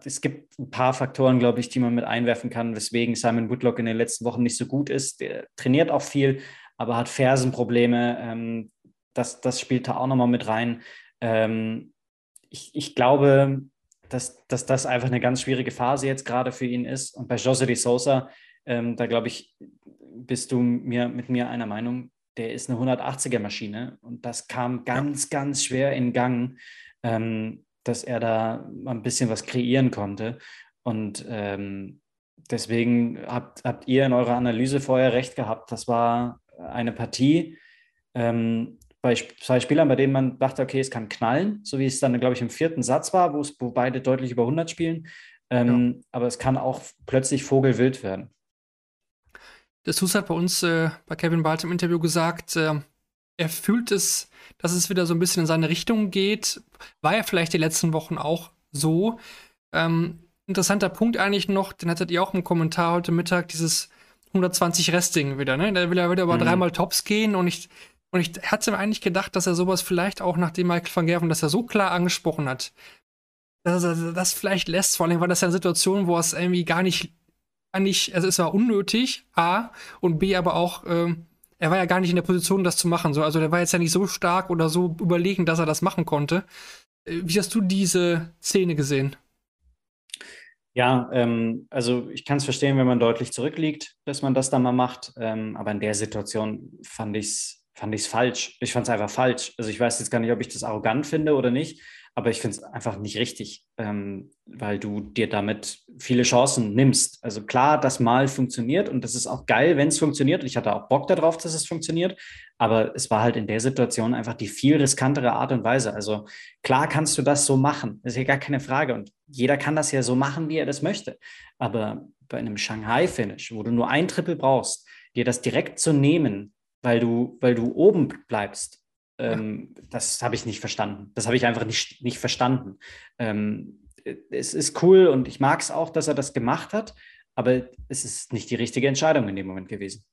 es gibt ein paar Faktoren, glaube ich, die man mit einwerfen kann, weswegen Simon Woodlock in den letzten Wochen nicht so gut ist. Der trainiert auch viel, aber hat Fersenprobleme. Ähm, das, das spielt da auch nochmal mit rein. Ähm, ich, ich glaube, dass, dass das einfach eine ganz schwierige Phase jetzt gerade für ihn ist. Und bei Jose de Sosa, ähm, da glaube ich, bist du mir, mit mir einer Meinung, der ist eine 180er Maschine und das kam ganz, ganz schwer in Gang. Ähm, dass er da ein bisschen was kreieren konnte. Und ähm, deswegen habt, habt ihr in eurer Analyse vorher recht gehabt. Das war eine Partie ähm, bei zwei Spielern, bei denen man dachte, okay, es kann knallen, so wie es dann, glaube ich, im vierten Satz war, wo beide deutlich über 100 spielen. Ähm, ja. Aber es kann auch plötzlich vogelwild werden. Das Sus hat bei uns äh, bei Kevin Balt im Interview gesagt, äh, er fühlt es, dass es wieder so ein bisschen in seine Richtung geht. War ja vielleicht die letzten Wochen auch so. Ähm, interessanter Punkt eigentlich noch, den hattet ihr auch im Kommentar heute Mittag, dieses 120 Resting wieder, ne? Da will er wieder über mhm. dreimal Tops gehen und ich, und ich hatte mir eigentlich gedacht, dass er sowas vielleicht auch, nachdem Michael van Gerven das ja so klar angesprochen hat, dass er das vielleicht lässt, vor allem war das ja eine Situation, wo es irgendwie gar nicht, eigentlich, also es war unnötig, A, und B, aber auch, ähm, er war ja gar nicht in der Position, das zu machen. So, also der war jetzt ja nicht so stark oder so überlegen, dass er das machen konnte. Äh, wie hast du diese Szene gesehen? Ja, ähm, also ich kann es verstehen, wenn man deutlich zurückliegt, dass man das dann mal macht. Ähm, aber in der Situation fand ich es fand ich's falsch. Ich fand es einfach falsch. Also ich weiß jetzt gar nicht, ob ich das arrogant finde oder nicht. Aber ich finde es einfach nicht richtig, ähm, weil du dir damit viele Chancen nimmst. Also klar, das mal funktioniert und das ist auch geil, wenn es funktioniert. Ich hatte auch Bock darauf, dass es funktioniert. Aber es war halt in der Situation einfach die viel riskantere Art und Weise. Also klar kannst du das so machen. Das ist ja gar keine Frage. Und jeder kann das ja so machen, wie er das möchte. Aber bei einem Shanghai-Finish, wo du nur ein Triple brauchst, dir das direkt zu nehmen, weil du, weil du oben bleibst, ähm, das habe ich nicht verstanden. Das habe ich einfach nicht, nicht verstanden. Ähm, es ist cool und ich mag es auch, dass er das gemacht hat, aber es ist nicht die richtige Entscheidung in dem Moment gewesen.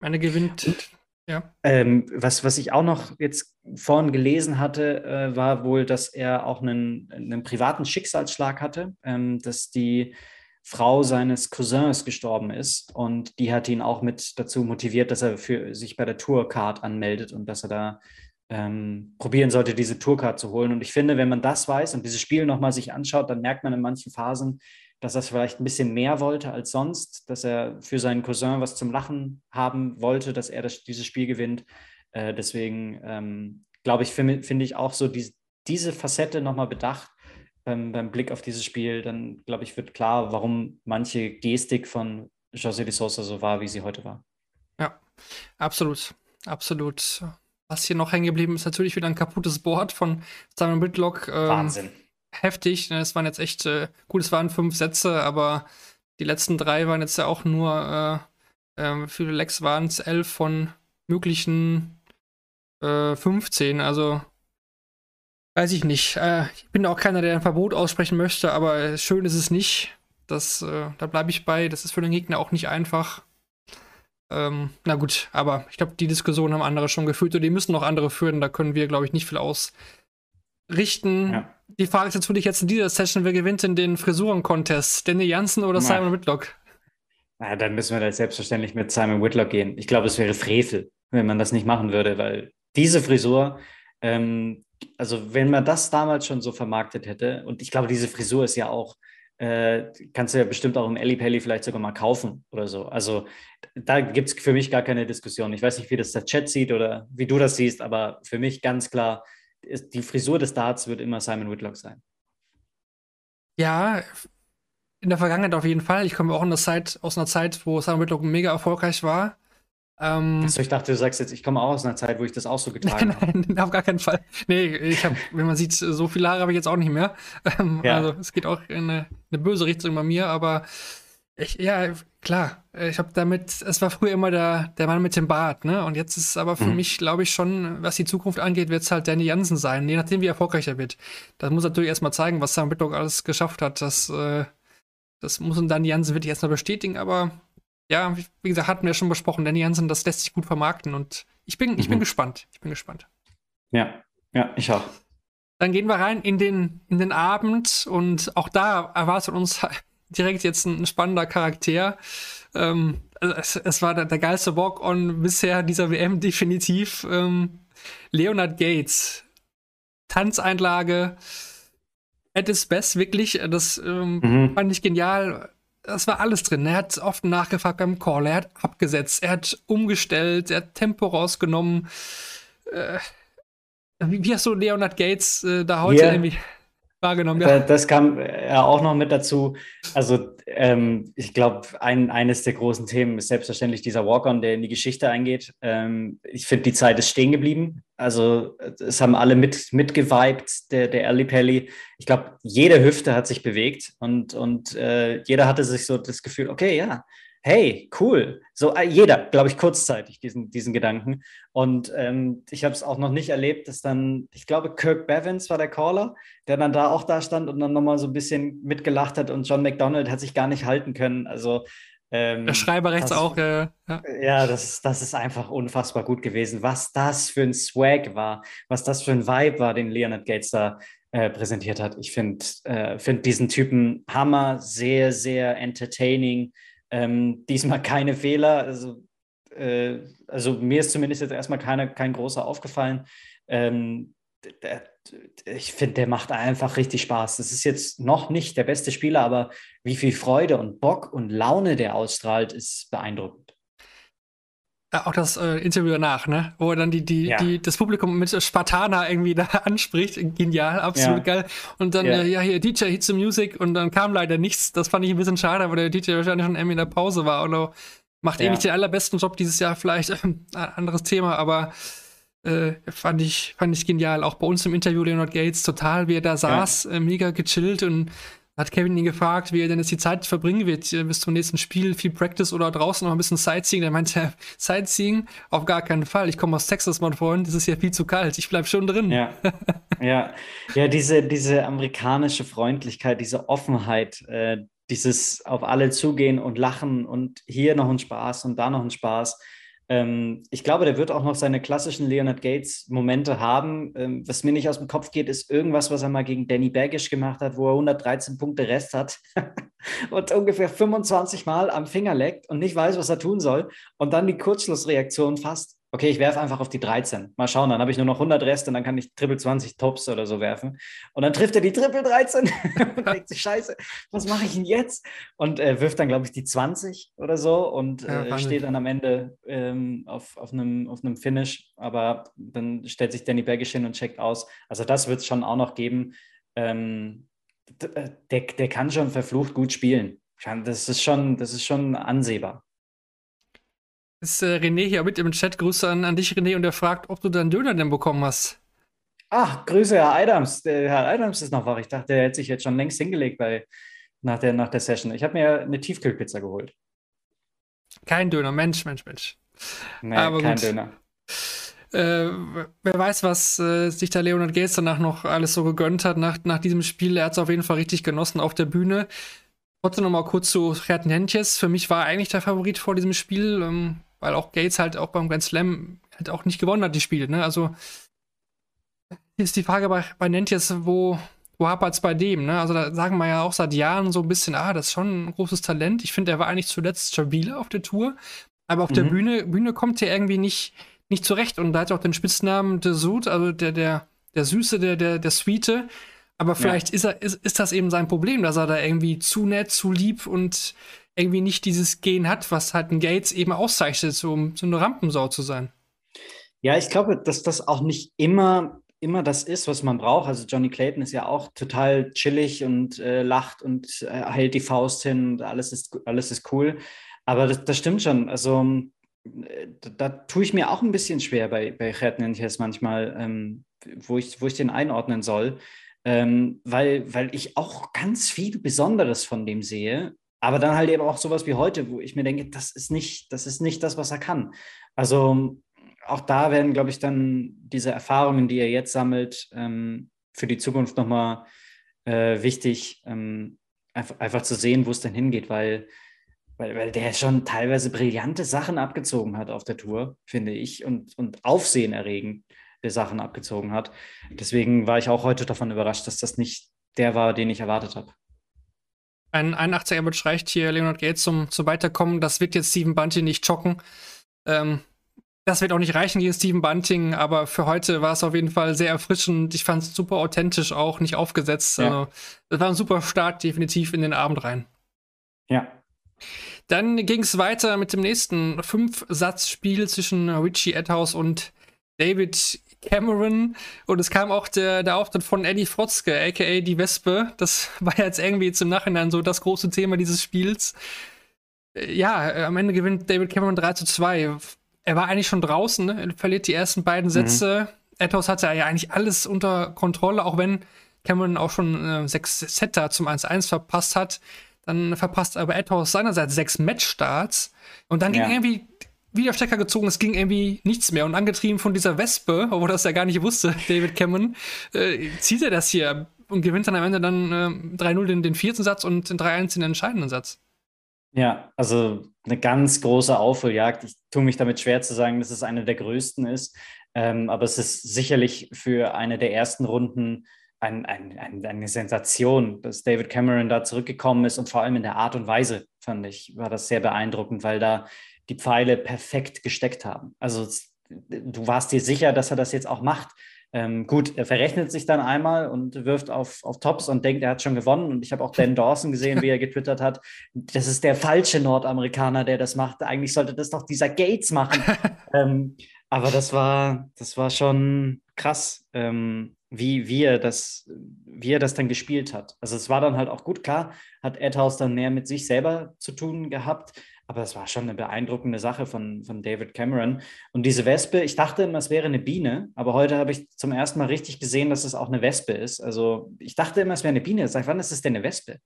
Meine gewinnt. Ja. Ähm, was, was ich auch noch jetzt vorhin gelesen hatte, äh, war wohl, dass er auch einen, einen privaten Schicksalsschlag hatte, ähm, dass die Frau seines Cousins gestorben ist und die hat ihn auch mit dazu motiviert, dass er für sich bei der Tourcard anmeldet und dass er da ähm, probieren sollte, diese Tourcard zu holen. Und ich finde, wenn man das weiß und dieses Spiel nochmal sich anschaut, dann merkt man in manchen Phasen, dass er vielleicht ein bisschen mehr wollte als sonst, dass er für seinen Cousin was zum Lachen haben wollte, dass er das, dieses Spiel gewinnt. Äh, deswegen ähm, glaube ich, finde find ich auch so die, diese Facette nochmal bedacht beim, beim Blick auf dieses Spiel. Dann glaube ich, wird klar, warum manche Gestik von José de Sosa so war, wie sie heute war. Ja, absolut. Absolut. Was hier noch hängen geblieben ist, natürlich wieder ein kaputtes Board von Simon Whitlock. Ähm, Wahnsinn. Heftig. Es waren jetzt echt, äh, gut, es waren fünf Sätze, aber die letzten drei waren jetzt ja auch nur, äh, äh, wie viele Lecks waren es? Elf von möglichen äh, 15. Also, weiß ich nicht. Äh, ich bin auch keiner, der ein Verbot aussprechen möchte, aber schön ist es nicht. Das, äh, da bleibe ich bei. Das ist für den Gegner auch nicht einfach. Ähm, na gut, aber ich glaube, die Diskussion haben andere schon geführt und die müssen noch andere führen. Da können wir, glaube ich, nicht viel ausrichten. Ja. Die Frage ist natürlich jetzt in dieser Session, wer gewinnt in den Frisuren-Contest? Danny Jansen oder. Simon Whitlock? Na, dann müssen wir da selbstverständlich mit Simon Whitlock gehen. Ich glaube, es wäre Frevel, wenn man das nicht machen würde, weil diese Frisur, ähm, also wenn man das damals schon so vermarktet hätte, und ich glaube, diese Frisur ist ja auch äh, kannst du ja bestimmt auch im Ellipelli vielleicht sogar mal kaufen oder so. Also da gibt es für mich gar keine Diskussion. Ich weiß nicht, wie das der Chat sieht oder wie du das siehst, aber für mich ganz klar, ist, die Frisur des Darts wird immer Simon Whitlock sein. Ja, in der Vergangenheit auf jeden Fall. Ich komme auch Zeit, aus einer Zeit, wo Simon Whitlock mega erfolgreich war. Ähm, also ich dachte, du sagst jetzt, ich komme auch aus einer Zeit, wo ich das auch so getragen habe. Nein, auf gar keinen Fall. Nee, ich habe, wenn man sieht, so viele Haare habe ich jetzt auch nicht mehr. Ähm, ja. Also es geht auch in eine, eine, böse Richtung bei mir, aber ich, ja, klar, ich habe damit, es war früher immer der, der Mann mit dem Bart, ne? Und jetzt ist es aber für mhm. mich, glaube ich, schon, was die Zukunft angeht, wird es halt Danny Jansen sein, je nachdem, wie erfolgreich er wird. Das muss natürlich erstmal zeigen, was Sam Whitlock alles geschafft hat. Das, äh, das muss Danny Jansen wirklich erstmal bestätigen, aber ja, wie gesagt, hatten wir schon besprochen, Danny Hansen, das lässt sich gut vermarkten und ich bin, mhm. ich bin mhm. gespannt. Ich bin gespannt. Ja, ja, ich auch. Dann gehen wir rein in den, in den Abend und auch da erwartet uns direkt jetzt ein, spannender Charakter. Ähm, also es, es, war der, der geilste Walk-on bisher dieser WM definitiv. Ähm, Leonard Gates. Tanzeinlage at its best, wirklich. Das ähm, mhm. fand ich genial das war alles drin. Er hat oft nachgefragt beim Call, er hat abgesetzt, er hat umgestellt, er hat Tempo rausgenommen. Äh, wie, hast du Leonard Gates äh, da heute yeah. irgendwie wahrgenommen? Ja. Das kam ja auch noch mit dazu. Also ähm, ich glaube, ein, eines der großen Themen ist selbstverständlich dieser Walk-on, der in die Geschichte eingeht. Ähm, ich finde, die Zeit ist stehen geblieben. Also es haben alle mit, mitgeweibt, der, der Ali Pelli. Ich glaube, jede Hüfte hat sich bewegt und, und äh, jeder hatte sich so das Gefühl, okay, ja, hey, cool. So äh, jeder, glaube ich, kurzzeitig diesen, diesen Gedanken. Und ähm, ich habe es auch noch nicht erlebt, dass dann, ich glaube, Kirk Bevins war der Caller, der dann da auch da stand und dann nochmal so ein bisschen mitgelacht hat und John McDonald hat sich gar nicht halten können. Also ähm, der Schreiber rechts auch. Äh, ja, ja das, das ist einfach unfassbar gut gewesen. Was das für ein Swag war, was das für ein Vibe war, den Leonard Gates da äh, präsentiert hat. Ich finde äh, find diesen Typen Hammer, sehr, sehr entertaining. Ähm, diesmal keine Fehler. Also, äh, also mir ist zumindest jetzt erstmal keine, kein großer aufgefallen. Ähm, der, ich finde, der macht einfach richtig Spaß. Das ist jetzt noch nicht der beste Spieler, aber wie viel Freude und Bock und Laune der ausstrahlt, ist beeindruckend. Ja, auch das äh, Interview danach, ne? Wo er dann die, die, ja. die, das Publikum mit Spartaner irgendwie da anspricht. Genial, absolut ja. geil. Und dann, ja. Äh, ja, hier, DJ hits the music und dann kam leider nichts. Das fand ich ein bisschen schade, weil der DJ wahrscheinlich schon irgendwie in der Pause war oder macht eh nicht den allerbesten Job dieses Jahr vielleicht. Äh, anderes Thema, aber äh, fand, ich, fand ich genial. Auch bei uns im Interview Leonard Gates total, wie er da saß, äh, mega gechillt und hat Kevin ihn gefragt, wie er denn jetzt die Zeit verbringen wird äh, bis zum nächsten Spiel, viel Practice oder draußen noch ein bisschen Sightseeing. Der meinte, ja, Sightseeing auf gar keinen Fall. Ich komme aus Texas, mein Freund, es ist ja viel zu kalt. Ich bleib schon drin. Ja. Ja, ja, diese, diese amerikanische Freundlichkeit, diese Offenheit, äh, dieses auf alle zugehen und lachen und hier noch ein Spaß und da noch ein Spaß. Ähm, ich glaube, der wird auch noch seine klassischen Leonard Gates-Momente haben. Ähm, was mir nicht aus dem Kopf geht, ist irgendwas, was er mal gegen Danny Baggish gemacht hat, wo er 113 Punkte Rest hat und ungefähr 25 Mal am Finger leckt und nicht weiß, was er tun soll. Und dann die Kurzschlussreaktion fast okay, ich werfe einfach auf die 13. Mal schauen, dann habe ich nur noch 100 Reste und dann kann ich Triple 20 Tops oder so werfen. Und dann trifft er die Triple 13 und denkt sich, scheiße, was mache ich denn jetzt? Und äh, wirft dann, glaube ich, die 20 oder so und ja, äh, steht dann am Ende ähm, auf, auf, einem, auf einem Finish. Aber dann stellt sich Danny Bergisch hin und checkt aus. Also das wird es schon auch noch geben. Ähm, äh, der, der kann schon verflucht gut spielen. Das ist schon, das ist schon ansehbar ist äh, René hier mit im Chat. Grüße an, an dich, René, und er fragt, ob du deinen Döner denn bekommen hast. Ach, Grüße, Herr Adams. Der Herr Adams ist noch wach. Ich dachte, er hätte sich jetzt schon längst hingelegt bei, nach, der, nach der Session. Ich habe mir eine Tiefkühlpizza geholt. Kein Döner, Mensch, Mensch, Mensch. Nee, Aber kein gut. Döner. Äh, wer weiß, was äh, sich der Leonard Gates danach noch alles so gegönnt hat nach, nach diesem Spiel. Er hat es auf jeden Fall richtig genossen auf der Bühne. Trotzdem noch mal kurz zu Gerd Nentjes. Für mich war er eigentlich der Favorit vor diesem Spiel. Ähm, weil auch Gates halt auch beim Grand Slam halt auch nicht gewonnen hat, die Spiele. Ne? Also hier ist die Frage bei, bei Nentjes, wo, wo hapert es bei dem? Ne? Also da sagen wir ja auch seit Jahren so ein bisschen, ah, das ist schon ein großes Talent. Ich finde, er war eigentlich zuletzt stabiler auf der Tour, aber auf mhm. der Bühne, Bühne kommt er irgendwie nicht, nicht zurecht. Und da hat er auch den Spitznamen The Sud, also der, der, der Süße, der, der, der Sweete. Aber vielleicht ja. ist, er, ist, ist das eben sein Problem, dass er da irgendwie zu nett, zu lieb und irgendwie nicht dieses Gen hat, was halt ein Gates eben auszeichnet, um so eine Rampensau zu sein. Ja, ich glaube, dass das auch nicht immer, immer das ist, was man braucht. Also Johnny Clayton ist ja auch total chillig und äh, lacht und äh, hält die Faust hin und alles ist, alles ist cool. Aber das, das stimmt schon. Also äh, da, da, tue ich mir auch ein bisschen schwer bei, bei Gerd manchmal, ähm, wo, ich, wo ich den einordnen soll. Ähm, weil, weil ich auch ganz viel Besonderes von dem sehe aber dann halt eben auch sowas wie heute, wo ich mir denke, das ist nicht, das ist nicht das, was er kann. Also auch da werden, glaube ich, dann diese Erfahrungen, die er jetzt sammelt, ähm, für die Zukunft nochmal äh, wichtig, ähm, einfach, einfach, zu sehen, wo es denn hingeht, weil, weil, weil der schon teilweise brillante Sachen abgezogen hat auf der Tour, finde ich, und, und aufsehenerregende Sachen abgezogen hat. Deswegen war ich auch heute davon überrascht, dass das nicht der war, den ich erwartet habe. Ein 81er Average reicht hier Leonard Gates zum, zum Weiterkommen. Das wird jetzt Steven Bunting nicht chocken. Ähm, das wird auch nicht reichen gegen Steven Bunting, aber für heute war es auf jeden Fall sehr erfrischend. Ich fand es super authentisch, auch nicht aufgesetzt. Ja. Also, das war ein super Start definitiv in den Abend rein. Ja. Dann ging es weiter mit dem nächsten Fünf-Satz-Spiel zwischen Richie Edhouse und David Cameron und es kam auch der, der Auftritt von Eddie Frotzke, aka die Wespe. Das war jetzt irgendwie zum Nachhinein so das große Thema dieses Spiels. Äh, ja, äh, am Ende gewinnt David Cameron 3 zu 2. Er war eigentlich schon draußen, ne? er verliert die ersten beiden mhm. Sätze. Mhm. Ethos hatte ja eigentlich alles unter Kontrolle, auch wenn Cameron auch schon äh, sechs Setter zum 1-1 verpasst hat. Dann verpasst aber Ethos seinerseits sechs Matchstarts. Und dann ging ja. irgendwie wieder Stecker gezogen, es ging irgendwie nichts mehr. Und angetrieben von dieser Wespe, obwohl das ja gar nicht wusste, David Cameron, äh, zieht er das hier und gewinnt dann am Ende dann äh, 3-0 den, den vierten Satz und 3-1 den entscheidenden Satz. Ja, also eine ganz große Aufholjagd. Ich tue mich damit schwer zu sagen, dass es eine der größten ist. Ähm, aber es ist sicherlich für eine der ersten Runden ein, ein, ein, eine Sensation, dass David Cameron da zurückgekommen ist und vor allem in der Art und Weise, fand ich, war das sehr beeindruckend, weil da die Pfeile perfekt gesteckt haben. Also du warst dir sicher, dass er das jetzt auch macht. Ähm, gut, er verrechnet sich dann einmal und wirft auf, auf Tops und denkt, er hat schon gewonnen. Und ich habe auch Dan Dawson gesehen, wie er getwittert hat. Das ist der falsche Nordamerikaner, der das macht. Eigentlich sollte das doch dieser Gates machen. ähm, aber das war, das war schon krass, ähm, wie, wie, er das, wie er das dann gespielt hat. Also es war dann halt auch gut, klar, hat Edhouse dann mehr mit sich selber zu tun gehabt, aber es war schon eine beeindruckende Sache von, von David Cameron. Und diese Wespe, ich dachte immer, es wäre eine Biene, aber heute habe ich zum ersten Mal richtig gesehen, dass es auch eine Wespe ist. Also ich dachte immer, es wäre eine Biene. Seit wann ist es denn eine Wespe?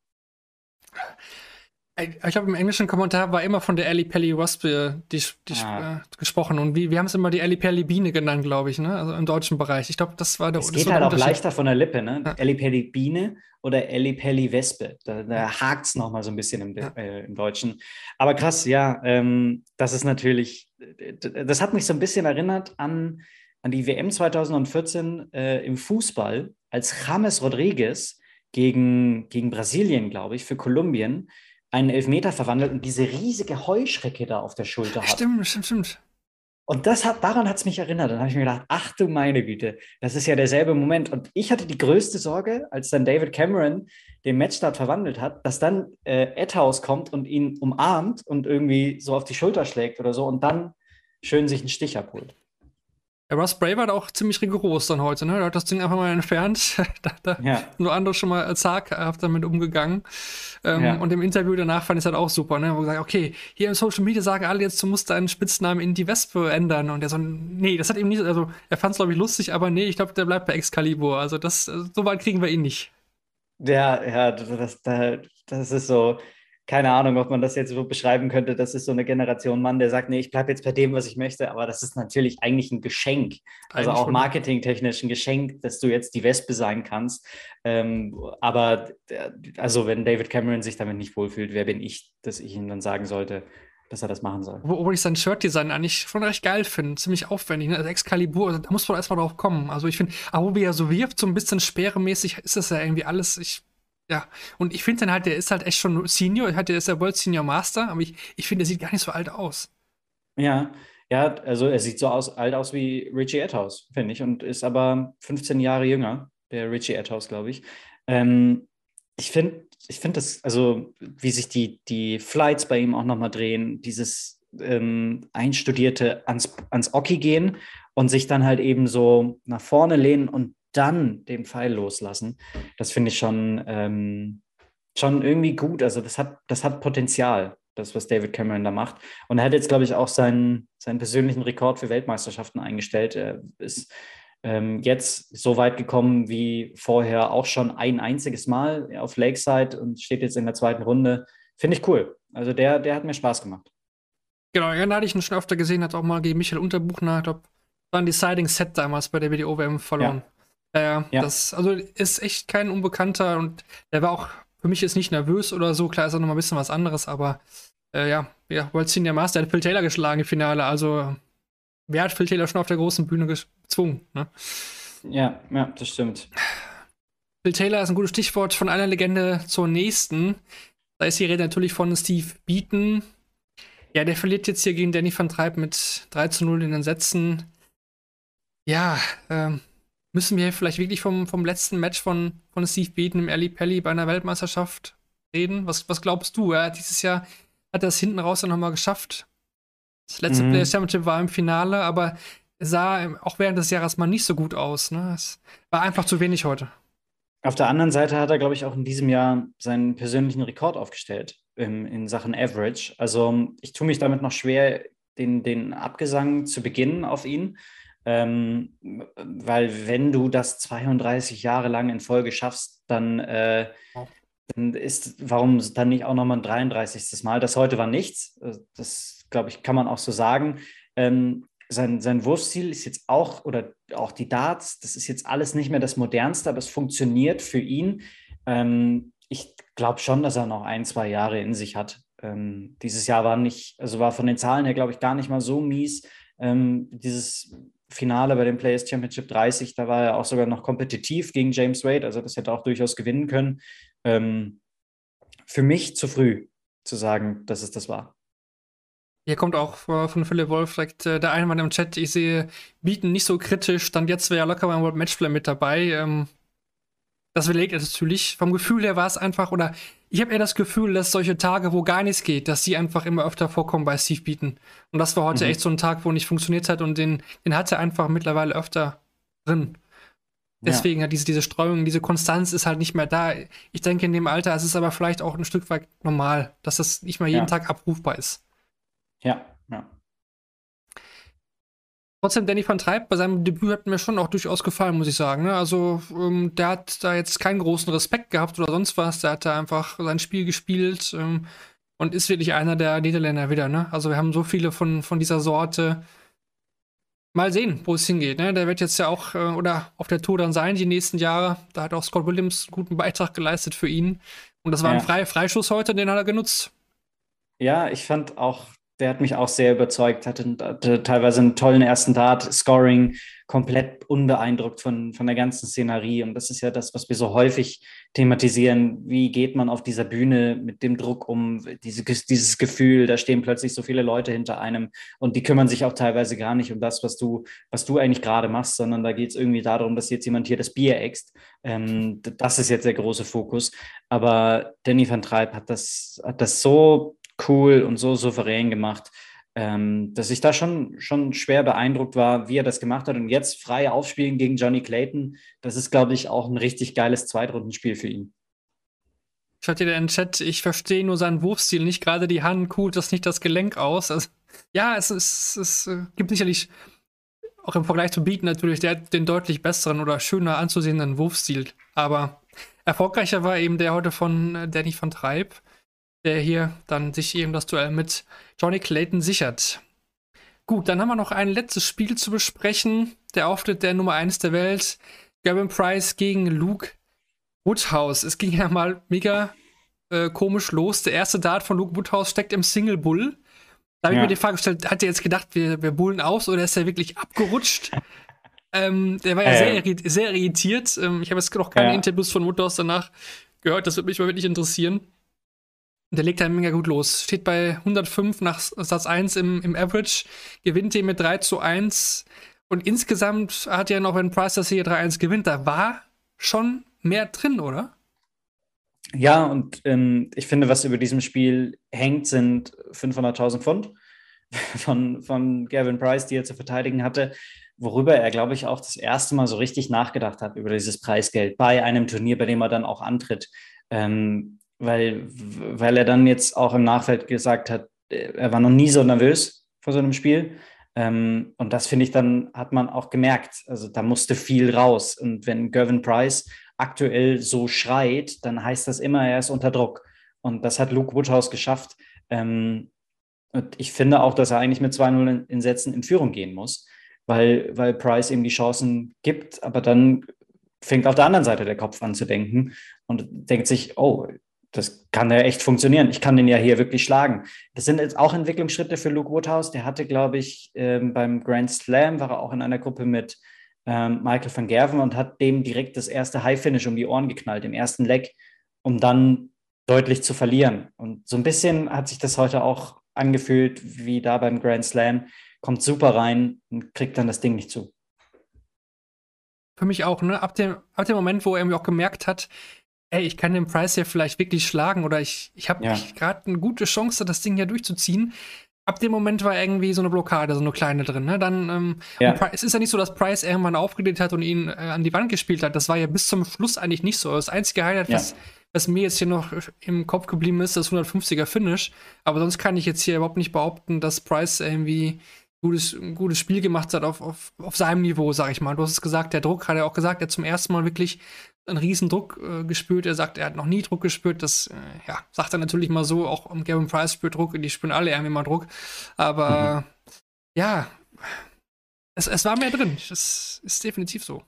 Ich glaube, im englischen Kommentar war immer von der Ellie Pelly Wasp äh, die, die Ah. äh, gesprochen. Und wir, wir haben es immer die Ellie Pelly Biene genannt, glaube ich, ne? Also im deutschen Bereich. Ich glaube, das war der Es geht halt auch leichter von der Lippe, ne? Ja. Ellipelli Biene oder Ellipelli Wespe. Da, da hakt es nochmal so ein bisschen im, Ja. äh, im Deutschen. Aber krass, ja, ähm, das ist natürlich, das hat mich so ein bisschen erinnert an, an die WM 2014 äh, im Fußball, als James Rodriguez gegen, gegen Brasilien, glaube ich, für Kolumbien einen Elfmeter verwandelt und diese riesige Heuschrecke da auf der Schulter hat. Stimmt, stimmt, stimmt. Und das hat, daran hat es mich erinnert. Dann habe ich mir gedacht, ach du meine Güte, das ist ja derselbe Moment. Und ich hatte die größte Sorge, als dann David Cameron den Matchstart verwandelt hat, dass dann äh, Edhouse kommt und ihn umarmt und irgendwie so auf die Schulter schlägt oder so und dann schön sich einen Stich abholt. Russ Bray war da auch ziemlich rigoros dann heute, ne? Der hat das Ding einfach mal entfernt. da, da Ja, nur andere schon mal zaghaft damit umgegangen. Ähm, Ja. Und im Interview danach fand ich es halt auch super, ne? Wo gesagt, okay, hier im Social Media sagen alle jetzt, du musst deinen Spitznamen in die Wespe ändern. Und der so, nee, das hat ihm nicht, also er fand es, glaube ich, lustig, aber nee, ich glaube, der bleibt bei Excalibur. Also das, äh, so weit kriegen wir ihn nicht. ja, ja das, das, das ist so, keine Ahnung, ob man das jetzt so beschreiben könnte. Das ist so eine Generation Mann, der sagt, nee, ich bleibe jetzt bei dem, was ich möchte. Aber das ist natürlich eigentlich ein Geschenk. Also Eigentlich auch marketingtechnisch ein Geschenk, dass du jetzt die Wespe sein kannst. Ähm, aber äh, also wenn David Cameron sich damit nicht wohlfühlt, wer bin ich, dass ich ihm dann sagen sollte, dass er das machen soll? Wo- Obwohl ich sein Shirt-Design eigentlich schon recht geil finde. Ziemlich aufwendig. Ne? Also Excalibur, also da muss man erstmal drauf kommen. Also ich finde, aber wie er so wirft, so ein bisschen speeremäßig, ist das ja irgendwie alles. Ich, ja. Und ich finde dann halt, der ist halt echt schon Senior. Der ist ja World Senior Master, aber ich, ich finde, der sieht gar nicht so alt aus. Ja, ja, also er sieht so aus, alt aus wie Richie Etthaus, finde ich, und ist aber 15 Jahre jünger, der Richie Etthaus, glaube ich. Ähm, ich finde, ich finde das, also wie sich die, die Flights bei ihm auch nochmal drehen, dieses ähm, einstudierte ans, ans Oki gehen und sich dann halt eben so nach vorne lehnen und dann den Pfeil loslassen, das finde ich schon, ähm, schon irgendwie gut. Also das hat, das hat Potenzial, das, was David Cameron da macht. Und er hat jetzt, glaube ich, auch seinen, seinen persönlichen Rekord für Weltmeisterschaften eingestellt. Er ist ähm, jetzt so weit gekommen wie vorher auch schon ein einziges Mal auf Lakeside und steht jetzt in der zweiten Runde. Finde ich cool. Also der, der hat mir Spaß gemacht. Genau, ja, da hatte ich ihn schon öfter gesehen, hat auch mal gegen Michael Unterbuchner, ich glaube, war ein Deciding Set damals bei der WDO-WM verloren. Ja. Ja. das, also ist echt kein Unbekannter und der war auch für mich jetzt nicht nervös oder so. Klar ist er noch mal ein bisschen was anderes, aber äh, ja, ja, World Senior Master hat Phil Taylor geschlagen im Finale, also wer hat Phil Taylor schon auf der großen Bühne gezwungen, ne? Ja, ja, das stimmt. Phil Taylor ist ein gutes Stichwort von einer Legende zur nächsten. Da ist die Rede natürlich von Steve Beaton. Ja, der verliert jetzt hier gegen Danny van Treib mit 3 zu 0 in den Sätzen. Ja, ähm, müssen wir vielleicht wirklich vom, vom letzten Match von, von Steve Beaton im Ali Pelli bei einer Weltmeisterschaft reden? Was, was glaubst du? Ja, dieses Jahr hat er es hinten raus dann nochmal geschafft. Das letzte Mhm. Players Championship war im Finale, aber sah auch während des Jahres mal nicht so gut aus. Ne? Es war einfach zu wenig heute. Auf der anderen Seite hat er, glaube ich, auch in diesem Jahr seinen persönlichen Rekord aufgestellt in, in Sachen Average. Also ich tue mich damit noch schwer, den, den Abgesang zu beginnen auf ihn. Ähm, weil wenn du das 32 Jahre lang in Folge schaffst, dann, äh, dann ist, warum dann nicht auch nochmal ein 33. Mal? Das heute war nichts. Äh, Das, glaube ich, kann man auch so sagen. Ähm, sein, sein Wurfstil ist jetzt auch, oder auch die Darts, das ist jetzt alles nicht mehr das Modernste, aber es funktioniert für ihn. Ähm, ich glaube schon, dass er noch ein, zwei Jahre in sich hat. Ähm, dieses Jahr war nicht, also war von den Zahlen her, glaube ich, gar nicht mal so mies. Ähm, dieses Finale bei dem Players Championship 30, da war er auch sogar noch kompetitiv gegen James Wade, also das hätte er auch durchaus gewinnen können. Ähm, für mich zu früh zu sagen, dass es das war. Hier kommt auch von Philipp Wolf direkt äh, der Einwand im Chat. Ich sehe Bieten nicht so kritisch. Stand jetzt wäre er locker beim World Matchplay mit dabei. Ähm, das belegt natürlich. Vom Gefühl her war es einfach, oder ich habe eher das Gefühl, dass solche Tage, wo gar nichts geht, dass die einfach immer öfter vorkommen bei Steve Beaton. Und das war heute Mhm. echt so ein Tag, wo nicht funktioniert hat und den, den hat er einfach mittlerweile öfter drin. Deswegen hat diese, diese Streuung, diese Konstanz ist halt nicht mehr da. Ich denke, in dem Alter ist es aber vielleicht auch ein Stück weit normal, dass das nicht mehr jeden Ja. Tag abrufbar ist. Ja, ja. Trotzdem, Danny van Treib bei seinem Debüt hat mir schon auch durchaus gefallen, muss ich sagen. Ne? Also, ähm, der hat da jetzt keinen großen Respekt gehabt oder sonst was. Der hat da einfach sein Spiel gespielt. Ähm, und ist wirklich einer der Niederländer wieder, ne? Also wir haben so viele von, von dieser Sorte. Mal sehen, wo es hingeht, ne? Der wird jetzt ja auch, äh, oder auf der Tour dann sein, die nächsten Jahre. Da hat auch Scott Williams einen guten Beitrag geleistet für ihn. Und das war ein Ja. Frei Freischuss heute, den hat er genutzt. Ja, ich fand auch, der hat mich auch sehr überzeugt, hatte, hatte teilweise einen tollen ersten Dart, Scoring, komplett unbeeindruckt von, von der ganzen Szenerie. Und das ist ja das, was wir so häufig thematisieren. Wie geht man auf dieser Bühne mit dem Druck um, diese, dieses Gefühl, da stehen plötzlich so viele Leute hinter einem und die kümmern sich auch teilweise gar nicht um das, was du, was du eigentlich gerade machst, sondern da geht es irgendwie darum, dass jetzt jemand hier das Bier äxt. Ähm, das ist jetzt der große Fokus. Aber Danny van Treib hat das, hat das so cool und so souverän gemacht, ähm, dass ich da schon, schon schwer beeindruckt war, wie er das gemacht hat. Und jetzt frei aufspielen gegen Johnny Clayton, das ist, glaube ich, auch ein richtig geiles Zweitrundenspiel für ihn. Schaut ihr den Chat, ich verstehe nur seinen Wurfstil, nicht gerade die Hand, kugelt das nicht das Gelenk aus. Also, ja, es, es äh, gibt sicherlich auch im Vergleich zu Beat natürlich der, den deutlich besseren oder schöner anzusehenden Wurfstil. Aber erfolgreicher war eben der heute von äh, Danny van Treib, der hier dann sich eben das Duell mit Johnny Clayton sichert. Gut, dann haben wir noch ein letztes Spiel zu besprechen. Der Auftritt der Nummer 1 der Welt, Gavin Price gegen Luke Woodhouse. Es ging ja mal mega äh, komisch los. Der erste Dart von Luke Woodhouse steckt im Single Bull. Da habe ich Ja. mir die Frage gestellt, hat er jetzt gedacht, wir, wir bullen aus oder ist er wirklich abgerutscht? ähm, der war ja Ähm. sehr, sehr irritiert. Ähm, ich habe jetzt noch keine Ja. Interviews von Woodhouse danach gehört. Das würde mich mal wirklich interessieren. Der legt halt mega gut los. Steht bei 105 nach Satz 1 im, im Average, gewinnt den mit 3 zu 1. Und insgesamt hat ja noch, wenn Price das hier 3-1 gewinnt, da war schon mehr drin, oder? Ja, und ähm, ich finde, was über diesem Spiel hängt, sind 500.000 Pfund von, von Gavin Price, die er zu verteidigen hatte, worüber er, glaube ich, auch das erste Mal so richtig nachgedacht hat über dieses Preisgeld bei einem Turnier, bei dem er dann auch antritt. Ähm, weil, weil er dann jetzt auch im Nachfeld gesagt hat, er war noch nie so nervös vor so einem Spiel. Ähm, und das finde ich dann, hat man auch gemerkt. Also da musste viel raus. Und wenn Gavin Price aktuell so schreit, dann heißt das immer, er ist unter Druck. Und das hat Luke Woodhouse geschafft. Ähm, und ich finde auch, dass er eigentlich mit 2-0 in, in Sätzen in Führung gehen muss, weil, weil Price ihm die Chancen gibt, aber dann fängt auf der anderen Seite der Kopf an zu denken und denkt sich, oh, das kann ja echt funktionieren. Ich kann den ja hier wirklich schlagen. Das sind jetzt auch Entwicklungsschritte für Luke Woodhouse. Der hatte, glaube ich, ähm, beim Grand Slam war er auch in einer Gruppe mit ähm, Michael van Gerven und hat dem direkt das erste High Finish um die Ohren geknallt, im ersten Leg, um dann deutlich zu verlieren. Und so ein bisschen hat sich das heute auch angefühlt, wie da beim Grand Slam. Kommt super rein und kriegt dann das Ding nicht zu. Für mich auch, ne? Ab dem, ab dem Moment, wo er mir auch gemerkt hat, ey, ich kann den Price ja vielleicht wirklich schlagen oder ich, ich habe Ja. gerade eine gute Chance, das Ding hier durchzuziehen. Ab dem Moment war irgendwie so eine Blockade, so eine kleine drin. Ne? Dann, ähm, Ja. es ist ja nicht so, dass Price irgendwann aufgelegt hat und ihn äh, an die Wand gespielt hat. Das war ja bis zum Schluss eigentlich nicht so. Das einzige Highlight, Ja. was, was mir jetzt hier noch im Kopf geblieben ist, das 150er Finish. Aber sonst kann ich jetzt hier überhaupt nicht behaupten, dass Price irgendwie gutes, ein gutes Spiel gemacht hat auf, auf, auf seinem Niveau, sag ich mal. Du hast es gesagt, der Druck hat er auch gesagt, er hat zum ersten Mal wirklich einen riesen Druck äh, gespürt. Er sagt, er hat noch nie Druck gespürt. Das äh, ja, sagt er natürlich mal so. Auch um Gavin Price spürt Druck. Die spüren alle irgendwie mal Druck. Aber ja, es, es war mehr drin. Das ist definitiv so.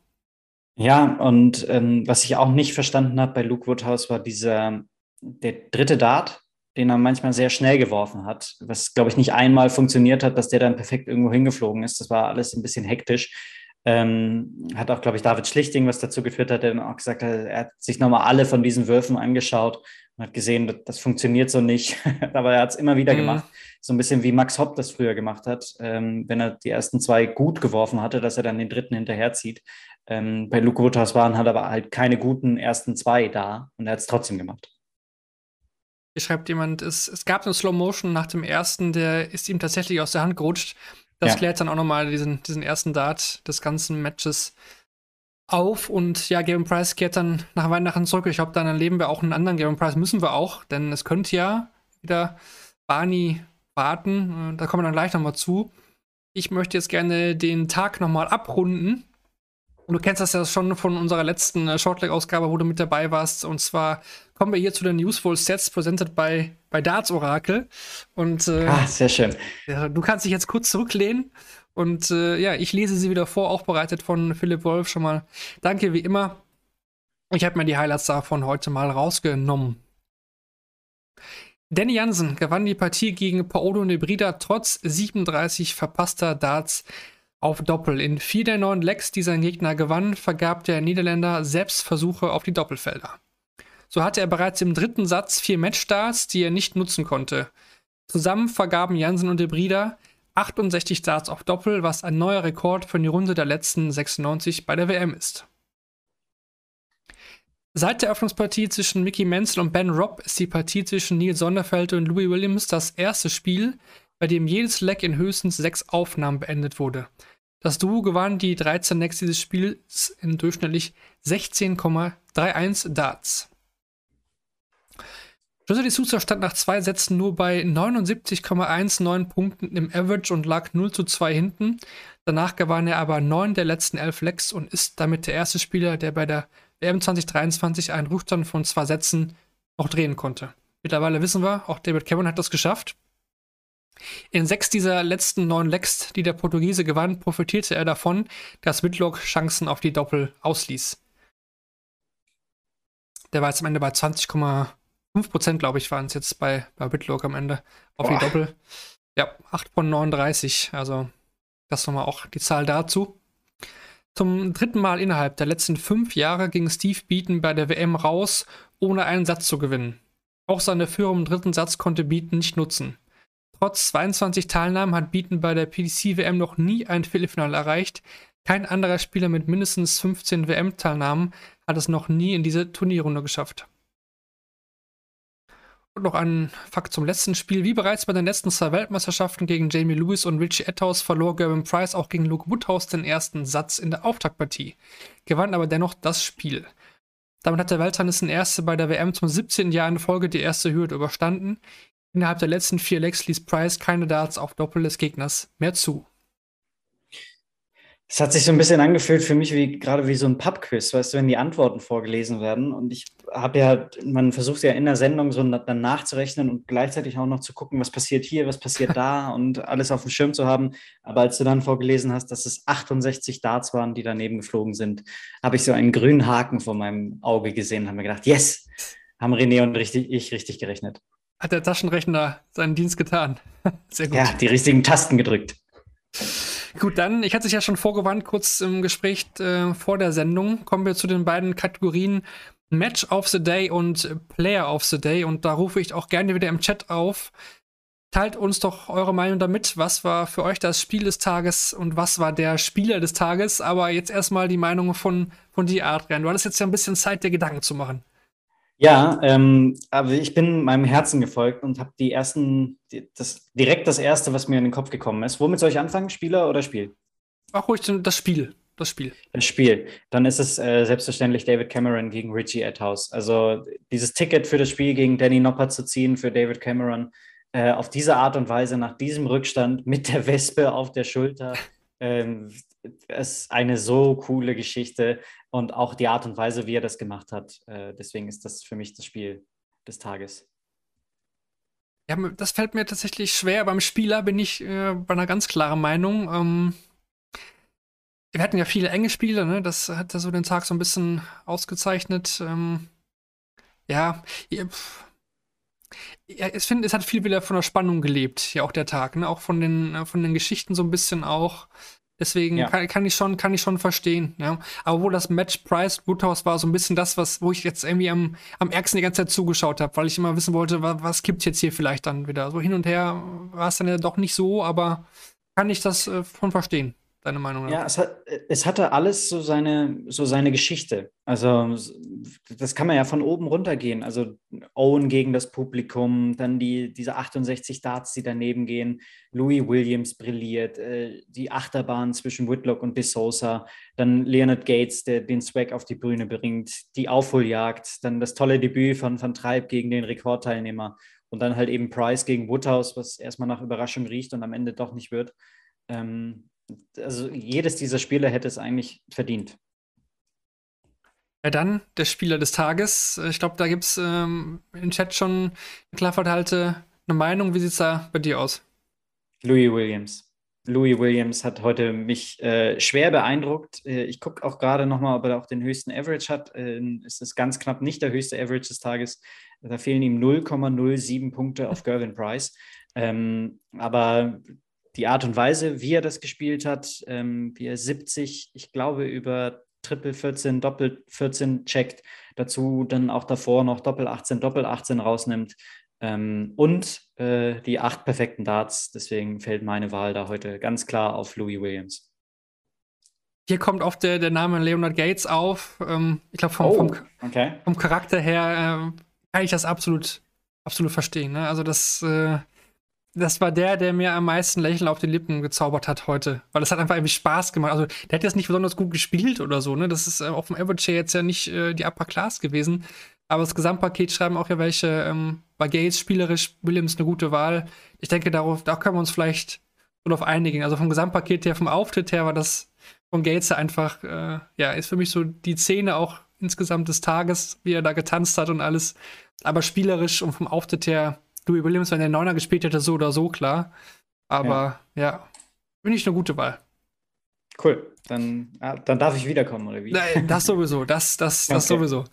Ja, und ähm, was ich auch nicht verstanden habe bei Luke Woodhouse war dieser, der dritte Dart, den er manchmal sehr schnell geworfen hat, was, glaube ich, nicht einmal funktioniert hat, dass der dann perfekt irgendwo hingeflogen ist. Das war alles ein bisschen hektisch. Ähm, hat auch, glaube ich, David Schlichting, was dazu geführt hat, der dann auch gesagt hat, er hat sich nochmal alle von diesen Würfen angeschaut und hat gesehen, das, das funktioniert so nicht. Aber er hat es immer wieder Mhm. gemacht. So ein bisschen wie Max Hopp das früher gemacht hat, ähm, wenn er die ersten zwei gut geworfen hatte, dass er dann den dritten hinterherzieht. Ähm, bei Luke Woodhouse waren hat aber halt keine guten ersten zwei da und er hat es trotzdem gemacht. Hier schreibt jemand, es, es gab eine Slow Motion nach dem ersten, der ist ihm tatsächlich aus der Hand gerutscht. Das Ja. klärt dann auch nochmal diesen, diesen ersten Dart des ganzen Matches auf. Und ja, Gavin Price kehrt dann nach Weihnachten zurück. Ich glaube, dann erleben wir auch einen anderen Gavin Price. Müssen wir auch, denn es könnte ja wieder Barney warten. Da kommen wir dann gleich nochmal zu. Ich möchte jetzt gerne den Tag nochmal abrunden. Du kennst das ja schon von unserer letzten äh, Shortleg-Ausgabe, wo du mit dabei warst. Und zwar kommen wir hier zu den Useful Sets, presented bei, bei Darts Orakel. Und äh, Ah, sehr schön. ja, du kannst dich jetzt kurz zurücklehnen. Und äh, ja, ich lese sie wieder vor, auch bereitet von Philipp Wolf schon mal. Danke wie immer. Ich habe mir die Highlights davon heute mal rausgenommen. Danny Jansen gewann die Partie gegen Paolo Nebrida trotz 37 verpasster Darts auf Doppel. In vier der neun Lecks, die sein Gegner gewann, vergab der Niederländer selbst Versuche auf die Doppelfelder. So hatte er bereits im dritten Satz vier Matchstarts, die er nicht nutzen konnte. Zusammen vergaben Jansen und Debrida 68 Starts auf Doppel, was ein neuer Rekord für die Runde der letzten 96 bei der WM ist. Seit der Öffnungspartie zwischen Mickey Menzel und Ben Robb ist die Partie zwischen Neil Sonderfeld und Louis Williams das erste Spiel, bei dem jedes Leck in höchstens sechs Aufnahmen beendet wurde. Das Duo gewann die 13 Lecks dieses Spiels in durchschnittlich 16,31 Darts. Josely Souza stand nach zwei Sätzen nur bei 79,19 Punkten im Average und lag 0 zu 2 hinten. Danach gewann er aber neun der letzten elf Lecks und ist damit der erste Spieler, der bei der WM 2023 einen Rückstand von zwei Sätzen auch drehen konnte. Mittlerweile wissen wir, auch David Cameron hat das geschafft. In sechs dieser letzten neun Lecks, die der Portugiese gewann, profitierte er davon, dass Whitlock Chancen auf die Doppel ausließ. Der war jetzt am Ende bei 20, 5%, glaube ich, waren es jetzt bei, bei Whitlock am Ende auf Boah. die Doppel. Ja, 8 von 39. Also, das nochmal auch die Zahl dazu. Zum dritten Mal innerhalb der letzten fünf Jahre ging Steve Beaton bei der WM raus, ohne einen Satz zu gewinnen. Auch seine Führung im dritten Satz konnte Beaton nicht nutzen. Trotz 22 Teilnahmen hat Beaton bei der PDC-WM noch nie ein Viertelfinale erreicht. Kein anderer Spieler mit mindestens 15 WM-Teilnahmen hat es noch nie in diese Turnierrunde geschafft. Und noch ein Fakt zum letzten Spiel. Wie bereits bei den letzten zwei Weltmeisterschaften gegen Jamie Lewis und Richie Etthaus verlor Gervin Price auch gegen Luke Woodhouse den ersten Satz in der Auftaktpartie, gewann aber dennoch das Spiel. Damit hat der Weltranglisten Erste bei der WM zum 17. Jahr in Folge die erste Hürde überstanden. Innerhalb der letzten vier Lecks ließ Price keine Darts auf Doppel des Gegners mehr zu. Es hat sich so ein bisschen angefühlt für mich wie gerade wie so ein Pubquiz, weißt du, wenn die Antworten vorgelesen werden. Und ich habe ja, man versucht ja in der Sendung so dann nachzurechnen und gleichzeitig auch noch zu gucken, was passiert hier, was passiert da und alles auf dem Schirm zu haben. Aber als du dann vorgelesen hast, dass es 68 Darts waren, die daneben geflogen sind, habe ich so einen grünen Haken vor meinem Auge gesehen und habe mir gedacht, yes, haben René und richtig, ich richtig gerechnet. Hat der Taschenrechner seinen Dienst getan? Sehr gut. Ja, die richtigen Tasten gedrückt. Gut, dann, ich hatte sich ja schon vorgewarnt, kurz im Gespräch äh, vor der Sendung, kommen wir zu den beiden Kategorien Match of the Day und Player of the Day. Und da rufe ich auch gerne wieder im Chat auf. Teilt uns doch eure Meinung damit. Was war für euch das Spiel des Tages und was war der Spieler des Tages? Aber jetzt erstmal die Meinung von, von dir, Adrian. Du hattest jetzt ja ein bisschen Zeit, dir Gedanken zu machen. Ja, ähm, aber ich bin meinem Herzen gefolgt und habe die ersten, die, das, direkt das erste, was mir in den Kopf gekommen ist. Womit soll ich anfangen? Spieler oder Spiel? Auch ruhig das Spiel. Das Spiel. Das Spiel. Dann ist es äh, selbstverständlich David Cameron gegen Richie Etthaus. Also dieses Ticket für das Spiel gegen Danny Nopper zu ziehen für David Cameron äh, auf diese Art und Weise nach diesem Rückstand mit der Wespe auf der Schulter. Ähm, ist eine so coole Geschichte und auch die Art und Weise, wie er das gemacht hat. Äh, deswegen ist das für mich das Spiel des Tages. Ja, das fällt mir tatsächlich schwer. Beim Spieler bin ich äh, bei einer ganz klaren Meinung. Ähm, wir hatten ja viele enge Spiele, ne? Das hat ja so den Tag so ein bisschen ausgezeichnet. Ähm, ja, pff. ja, ich finde, es hat viel wieder von der Spannung gelebt, ja auch der Tag, ne? Auch von den, äh, von den Geschichten so ein bisschen auch. Deswegen Ja. kann, kann ich schon, kann ich schon verstehen, ja. Aber wo das Match Price Woodhouse war so ein bisschen das, was, wo ich jetzt irgendwie am, am ärgsten die ganze Zeit zugeschaut habe, weil ich immer wissen wollte, was, was gibt's jetzt hier vielleicht dann wieder. So hin und her war es dann ja doch nicht so, aber kann ich das äh, von verstehen, deine Meinung. Ja, es, hat, es hatte alles so seine, so seine Geschichte. Also das kann man ja von oben runter gehen. Also Owen gegen das Publikum, dann die, diese 68 Darts, die daneben gehen. Louis Williams brilliert, äh, die Achterbahn zwischen Whitlock und De Sousa, dann Leonard Gates, der den Swag auf die Bühne bringt, die Aufholjagd, dann das tolle Debüt von Van Treib gegen den Rekordteilnehmer und dann halt eben Price gegen Woodhouse, was erstmal nach Überraschung riecht und am Ende doch nicht wird. Ähm, also jedes dieser Spiele hätte es eigentlich verdient. Ja, dann der Spieler des Tages. Ich glaube, da gibt es ähm, im Chat schon klar verteilte eine Meinung. Wie sieht es da bei dir aus? Louis Williams. Louis Williams hat heute mich äh, schwer beeindruckt. Äh, ich gucke auch gerade nochmal, ob er auch den höchsten Average hat. Äh, es ist ganz knapp nicht der höchste Average des Tages. Da fehlen ihm 0,07 Punkte auf Gervin Price. Ähm, aber die Art und Weise, wie er das gespielt hat, ähm, wie er 70, ich glaube, über Triple 14, Doppel 14 checkt, dazu dann auch davor noch Doppel 18, Doppel 18 rausnimmt, ähm, und äh, die acht perfekten Darts. Deswegen fällt meine Wahl da heute ganz klar auf Louis Williams. Hier kommt oft der, der Name Leonard Gates auf. Ähm, ich glaube, vom, Oh, vom, okay. vom Charakter her ähm, kann ich das absolut, absolut verstehen. Ne? Also das, äh, das war der, der mir am meisten Lächeln auf die Lippen gezaubert hat heute. Weil das hat einfach irgendwie Spaß gemacht. Also der hat jetzt nicht besonders gut gespielt oder so. Ne? Das ist äh, auf dem Average jetzt ja nicht äh, die Upper Class gewesen. Aber das Gesamtpaket schreiben auch ja welche, ähm, bei Gates spielerisch, Williams eine gute Wahl. Ich denke, darauf, da können wir uns vielleicht darauf einigen. Also vom Gesamtpaket her, vom Auftritt her war das von Gates einfach, äh, ja, ist für mich so die Szene auch insgesamt des Tages, wie er da getanzt hat und alles. Aber spielerisch und vom Auftritt her, Louis Williams, wenn der Neuner gespielt hätte, so oder so, klar. Aber ja, ja finde ich eine gute Wahl. Cool. Dann, ah, dann darf ich wiederkommen, oder wie? Nein, das sowieso, das, das, das Okay. sowieso.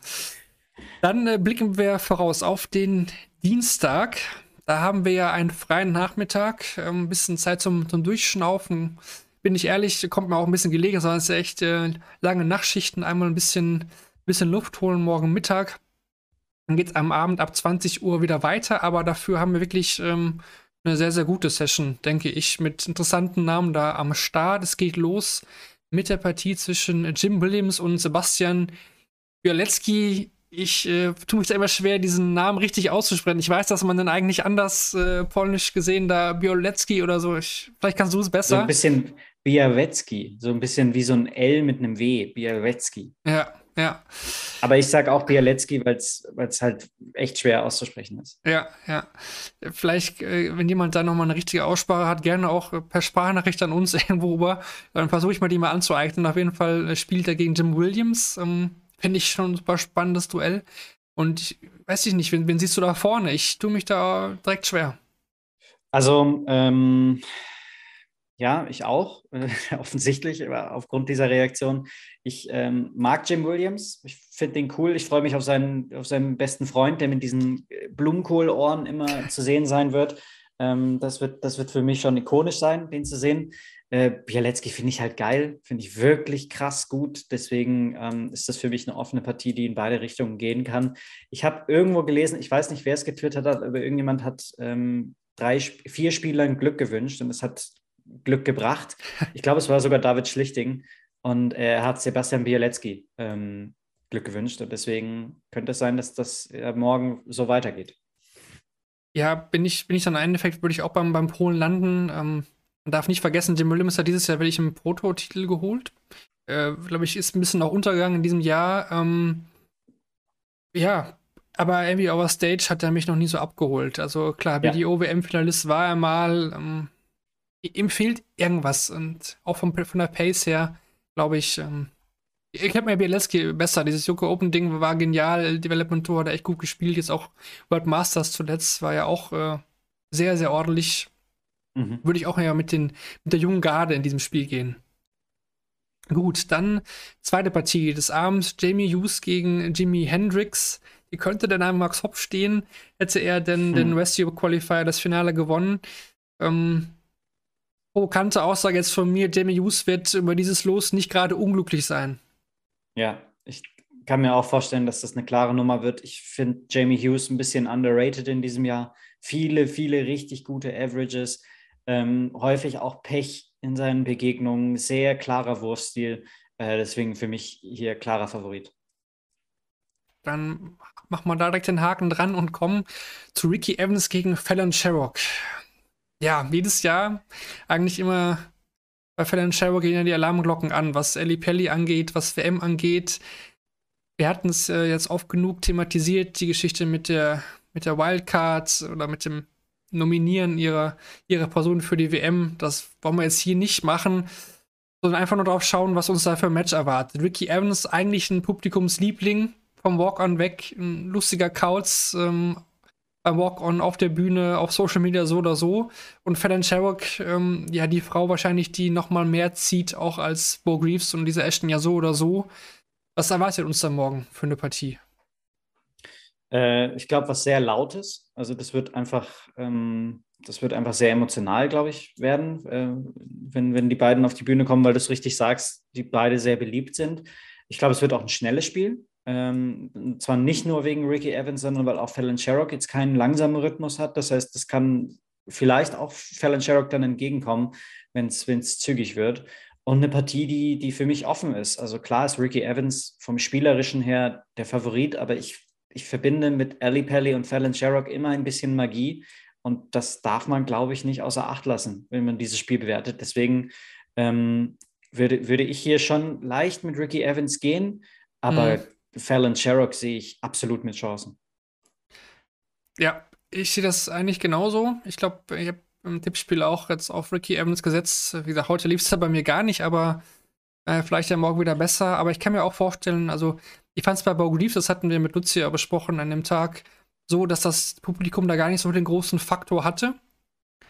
Dann äh, blicken wir voraus auf den Dienstag. Da haben wir ja einen freien Nachmittag, ähm, ein bisschen Zeit zum, zum Durchschnaufen. Bin ich ehrlich, kommt mir auch ein bisschen gelegen, sondern es ist echt äh, lange Nachtschichten, einmal ein bisschen, bisschen Luft holen morgen Mittag. Dann geht es am Abend ab 20 Uhr wieder weiter, aber dafür haben wir wirklich ähm, eine sehr, sehr gute Session, denke ich, mit interessanten Namen da am Start. Es geht los mit der Partie zwischen Jim Williams und Sebastian Bialecki. Ich äh, tue mich da immer schwer, diesen Namen richtig auszusprechen. Ich weiß, dass man dann eigentlich anders äh, polnisch gesehen da Biolecki oder so. Ich, vielleicht kannst du es So besser. ein bisschen Białecki, so ein bisschen wie so ein L mit einem W, Białecki. ja, ja, Aber ich sage auch Białecki, weil es halt echt schwer auszusprechen ist. ja, ja. Vielleicht, äh, wenn jemand da nochmal eine richtige Aussprache hat, gerne auch per Sprachnachricht an uns irgendwo rüber. Dann versuche ich mal die mal anzueignen. Auf jeden Fall äh, spielt er gegen Jim Williams. Ähm, Finde ich schon ein super spannendes Duell. Und ich weiß ich nicht, wen, wen siehst du da vorne? Ich tue mich da direkt schwer. Also, ähm, ja, ich auch, äh, offensichtlich, aber aufgrund dieser Reaktion. Ich ähm, mag Jim Williams, ich finde den cool. Ich freue mich auf seinen, auf seinen besten Freund, der mit diesen äh, Blumenkohlohren immer zu sehen sein wird. Ähm, das wird. Das wird für mich schon ikonisch sein, den zu sehen. Äh, Bialecki finde ich halt geil, finde ich wirklich krass gut. Deswegen ähm, ist das für mich eine offene Partie, die in beide Richtungen gehen kann. Ich habe irgendwo gelesen, ich weiß nicht, wer es getwittert hat, aber irgendjemand hat ähm, drei, vier Spielern Glück gewünscht und es hat Glück gebracht. Ich glaube, es war sogar David Schlichting und er hat Sebastian Bialecki ähm, Glück gewünscht und deswegen könnte es sein, dass das äh, morgen so weitergeht. Ja, bin ich, bin ich dann im Endeffekt, würde ich auch beim, beim Polen landen. Ähm, man darf nicht vergessen, Jim Williams hat dieses Jahr wirklich einen Prototitel geholt. Äh, Glaube ich, ist ein bisschen auch untergegangen in diesem Jahr. Ähm, ja, aber irgendwie over Stage hat er mich noch nie so abgeholt. Also klar, Ja. BDO-WM-Finalist war er mal. Ähm, ihm fehlt irgendwas. Und auch vom, von der Pace her, glaube ich, ähm, ich habe mir Bielewski besser. Dieses Yoko Open Ding war genial. Development Tour hat er echt gut gespielt. Jetzt auch World Masters zuletzt war ja auch äh, sehr, sehr ordentlich. Mhm. Würde ich auch ja mit, den, mit der jungen Garde in diesem Spiel gehen. Gut, dann zweite Partie des Abends. Jamie Hughes gegen Jimi Hendrix. Wie könnte der Name Max Hopp stehen? Hätte er denn Hm. den West Europe Qualifier das Finale gewonnen? Ähm, provokante Aussage jetzt von mir: Jamie Hughes wird über dieses Los nicht gerade unglücklich sein. Ja, ich kann mir auch vorstellen, dass das eine klare Nummer wird. Ich finde Jamie Hughes ein bisschen underrated in diesem Jahr. Viele, viele richtig gute Averages. Ähm, häufig auch Pech in seinen Begegnungen. Sehr klarer Wurfstil. Äh, deswegen für mich hier klarer Favorit. Dann machen wir da direkt den Haken dran und kommen zu Ricky Evans gegen Fallon Sherrock. Ja, jedes Jahr eigentlich immer bei Fallon Sherrock gehen ja die Alarmglocken an, was Ellie Pelli angeht, was WM angeht. Wir hatten es äh, jetzt oft genug thematisiert, die Geschichte mit der, mit der Wildcard oder mit dem Nominieren ihrer, ihrer Person für die WM. Das wollen wir jetzt hier nicht machen. sondern einfach nur drauf schauen, was uns da für ein Match erwartet. Ricky Evans, eigentlich ein Publikumsliebling, vom Walk-On weg, ein lustiger Kauz, ähm, Walk-On auf der Bühne, auf Social Media so oder so. Und Fallon Sherrock, ähm, ja, die Frau wahrscheinlich, die noch mal mehr zieht, auch als Bo Greaves und diese Ashton ja so oder so. Was erwartet uns dann morgen für eine Partie? Äh, ich glaube, was sehr lautes. Also das wird einfach, ähm, das wird einfach sehr emotional, glaube ich, werden, äh, wenn, wenn die beiden auf die Bühne kommen, weil du es richtig sagst, die beide sehr beliebt sind. Ich glaube, es wird auch ein schnelles Spiel. Ähm, zwar nicht nur wegen Ricky Evans, sondern weil auch Fallon Sherrock jetzt keinen langsamen Rhythmus hat. Das heißt, das kann vielleicht auch Fallon Sherrock dann entgegenkommen, wenn es zügig wird. Und eine Partie, die, die für mich offen ist. Also klar ist Ricky Evans vom Spielerischen her der Favorit, aber ich, ich verbinde mit Ali Pelli und Fallon Sherrock immer ein bisschen Magie. Und das darf man, glaube ich, nicht außer Acht lassen, wenn man dieses Spiel bewertet. Deswegen ähm, würde, würde ich hier schon leicht mit Ricky Evans gehen, aber mhm. Fallon Sherrock sehe ich absolut mit Chancen. Ja, ich sehe das eigentlich genauso. Ich glaube, ich habe im Tippspiel auch jetzt auf Ricky Evans gesetzt. Wie gesagt, heute lief es ja bei mir gar nicht, aber äh, vielleicht ja morgen wieder besser. Aber ich kann mir auch vorstellen, also ich fand es bei Leafs, das hatten wir mit Lucia besprochen an dem Tag, so, dass das Publikum da gar nicht so den großen Faktor hatte.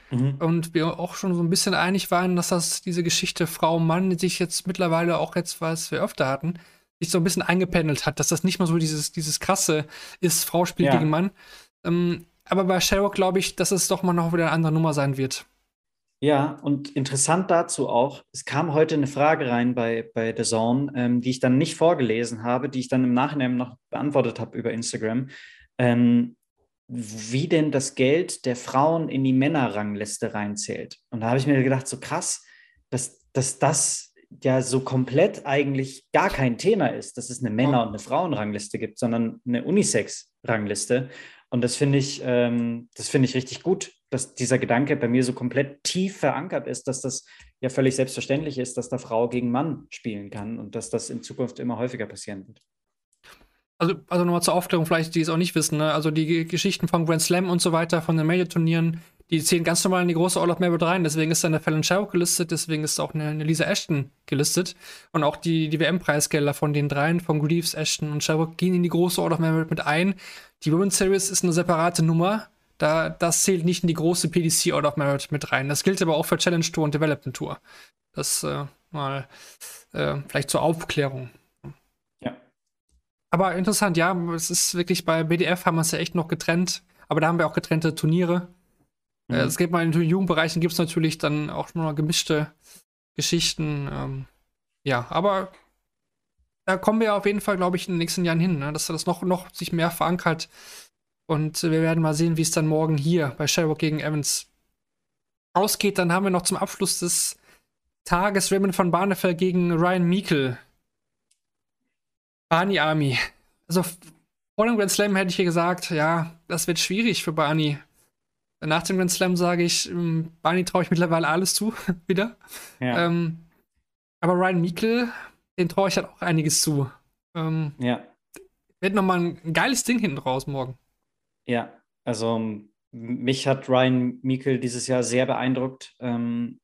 Mhm. Und wir auch schon so ein bisschen einig waren, dass das diese Geschichte Frau-Mann sich jetzt mittlerweile auch jetzt, was wir öfter hatten, sich so ein bisschen eingependelt hat, dass das nicht mehr so dieses, dieses krasse ist, Frau spielt ja. gegen Mann. Ähm, aber bei Sherlock glaube ich, dass es doch mal noch wieder eine andere Nummer sein wird. Ja, und interessant dazu auch, es kam heute eine Frage rein bei, bei The Zone, ähm, die ich dann nicht vorgelesen habe, die ich dann im Nachhinein noch beantwortet habe über Instagram, ähm, wie denn das Geld der Frauen in die Männerrangliste reinzählt. Und da habe ich mir gedacht, so krass, dass, dass das ja so komplett eigentlich gar kein Thema ist, dass es eine Männer- und eine Frauenrangliste gibt, sondern eine Unisex-Rangliste. Und das finde ich, ähm, das finde ich richtig gut, dass dieser Gedanke bei mir so komplett tief verankert ist, dass das ja völlig selbstverständlich ist, dass da Frau gegen Mann spielen kann und dass das in Zukunft immer häufiger passieren wird. Also, also nochmal zur Aufklärung, vielleicht, die es auch nicht wissen, ne? also die Geschichten von Grand Slam und so weiter, von den Major-Turnieren, die zählen ganz normal in die große All of Merit rein. Deswegen ist da eine Fallon Sherrock gelistet, deswegen ist auch eine, eine, Lisa Ashton gelistet. Und auch die, die WM-Preisgelder von den dreien, von Greaves, Ashton und Sherrock, gehen in die große All of Merit mit ein. Die Women's Series ist eine separate Nummer. Da, das zählt nicht in die große PDC All of Merit mit rein. Das gilt aber auch für Challenge Tour und Development Tour. Das äh, mal äh, vielleicht zur Aufklärung. Ja. Aber interessant, ja, es ist wirklich bei BDF haben wir es ja echt noch getrennt. Aber da haben wir auch getrennte Turniere. Äh, mhm. Es gibt mal in den Jugendbereichen gibt es natürlich dann auch nur gemischte Geschichten. Ähm, ja, aber da kommen wir auf jeden Fall, glaube ich, in den nächsten Jahren hin, ne? dass das noch, noch sich mehr verankert. Und wir werden mal sehen, wie es dann morgen hier bei Sherrock gegen Evans ausgeht. Dann haben wir noch zum Abschluss des Tages Raymond von Barnefeld gegen Ryan Meikle. Barney Army. Also vor dem Grand Slam hätte ich hier gesagt, ja, das wird schwierig für Barney. Nach dem Grand Slam sage ich, ähm, Barney traue ich mittlerweile alles zu, wieder. Ja. Ähm, aber Ryan Meikle, den traue ich halt auch einiges zu. Ähm, ja. Wird nochmal ein geiles Ding hinten raus morgen. Ja, also mich hat Ryan Meikle dieses Jahr sehr beeindruckt. Ähm,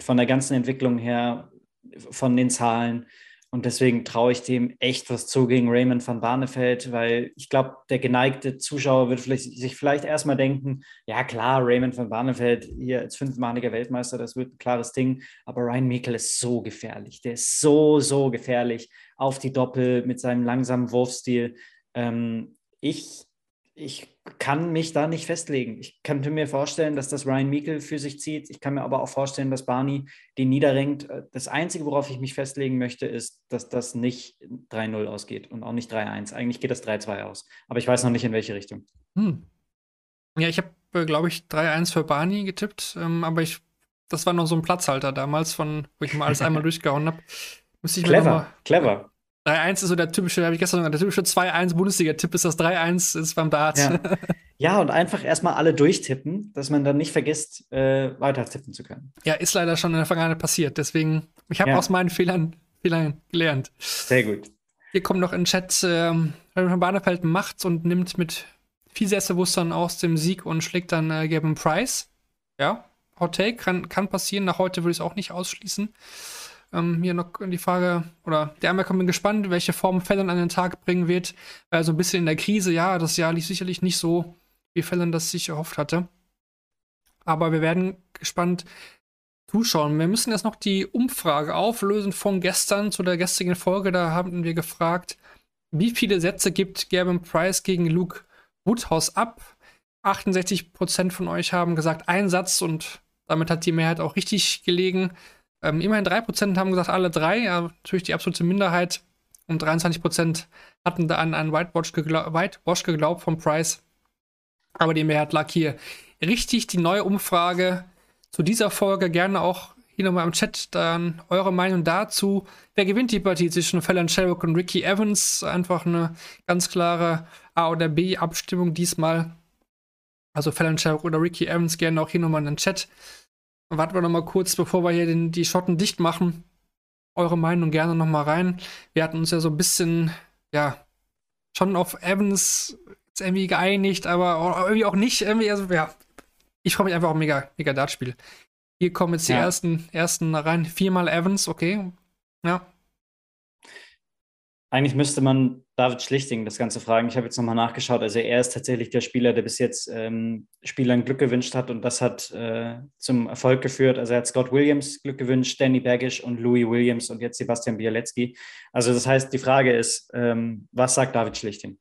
von der ganzen Entwicklung her, von den Zahlen, und deswegen traue ich dem echt was zu gegen Raymond van Barneveld, weil ich glaube, der geneigte Zuschauer wird vielleicht, sich vielleicht erstmal denken, ja klar, Raymond van Barneveld hier als fünfmaliger Weltmeister, das wird ein klares Ding. Aber Ryan Mikkel ist so gefährlich. Der ist so, so gefährlich auf die Doppel mit seinem langsamen Wurfstil. Ähm, ich ich kann mich da nicht festlegen. Ich könnte mir vorstellen, dass das Ryan Meikle für sich zieht. Ich kann mir aber auch vorstellen, dass Barney den niederringt. Das Einzige, worauf ich mich festlegen möchte, ist, dass das nicht 3-0 ausgeht und auch nicht 3-1. Eigentlich geht das 3-2 aus. Aber ich weiß noch nicht, in welche Richtung. Hm. Ja, ich habe, äh, glaube ich, 3-1 für Barney getippt. Ähm, aber ich, das war noch so ein Platzhalter damals, von, wo ich mal alles einmal durchgehauen habe. Clever, clever. 3-1 ist so der typische, habe ich gestern gesagt, der typische 2-1 Bundesliga-Tipp ist das 3-1 ist beim Dart. Ja. ja, und einfach erstmal alle durchtippen, dass man dann nicht vergisst, äh, weiter tippen zu können. Ja, ist leider schon in der Vergangenheit passiert. Deswegen, ich habe ja. aus meinen Fehlern, Fehlern gelernt. Sehr gut. Hier kommt noch in den Chat, ähm, von Barnefeld macht und nimmt mit viel Selbstbewusstsein aus dem Sieg und schlägt dann äh, Gavin Price. Ja, Hot Take, kann, kann passieren. Nach heute würde ich es auch nicht ausschließen. Ähm, hier noch die Frage, oder der einmal kommt gespannt, welche Form Fallon an den Tag bringen wird. Weil so ein bisschen in der Krise, ja, das Jahr lief sicherlich nicht so, wie Fallon das sich erhofft hatte. Aber wir werden gespannt zuschauen. Wir müssen jetzt noch die Umfrage auflösen von gestern zu der gestrigen Folge. Da haben wir gefragt, wie viele Sätze gibt Gavin Price gegen Luke Woodhouse ab? 68% von euch haben gesagt, ein Satz und damit hat die Mehrheit auch richtig gelegen. Ähm, immerhin 3% haben gesagt, alle drei, ja, natürlich die absolute Minderheit. Und 23% hatten da an einen Whitewash, geglaub, Whitewash geglaubt vom Price. Aber die Mehrheit lag hier richtig. Die neue Umfrage zu dieser Folge gerne auch hier nochmal im Chat dann eure Meinung dazu. Wer gewinnt die Partie zwischen Fallon Sherrock und Ricky Evans? Einfach eine ganz klare A- oder B-Abstimmung diesmal. Also Fallon Sherrock oder Ricky Evans gerne auch hier nochmal in den Chat. Warten wir nochmal kurz, bevor wir hier den, die Schotten dicht machen. Eure Meinung gerne nochmal rein. Wir hatten uns ja so ein bisschen, ja, schon auf Evans irgendwie geeinigt, aber irgendwie auch nicht. Irgendwie, also, ja, ich freue mich einfach auch mega, mega Dartspiel. Hier kommen jetzt die Ja. ersten, ersten rein. Viermal Evans, okay. Ja. Eigentlich müsste man David Schlichting das Ganze fragen. Ich habe jetzt nochmal nachgeschaut. Also er ist tatsächlich der Spieler, der bis jetzt ähm, Spielern Glück gewünscht hat und das hat äh, zum Erfolg geführt. Also er hat Scott Williams Glück gewünscht, Danny Baggish und Louis Williams und jetzt Sebastian Bialecki. Also das heißt, die Frage ist, ähm, was sagt David Schlichting?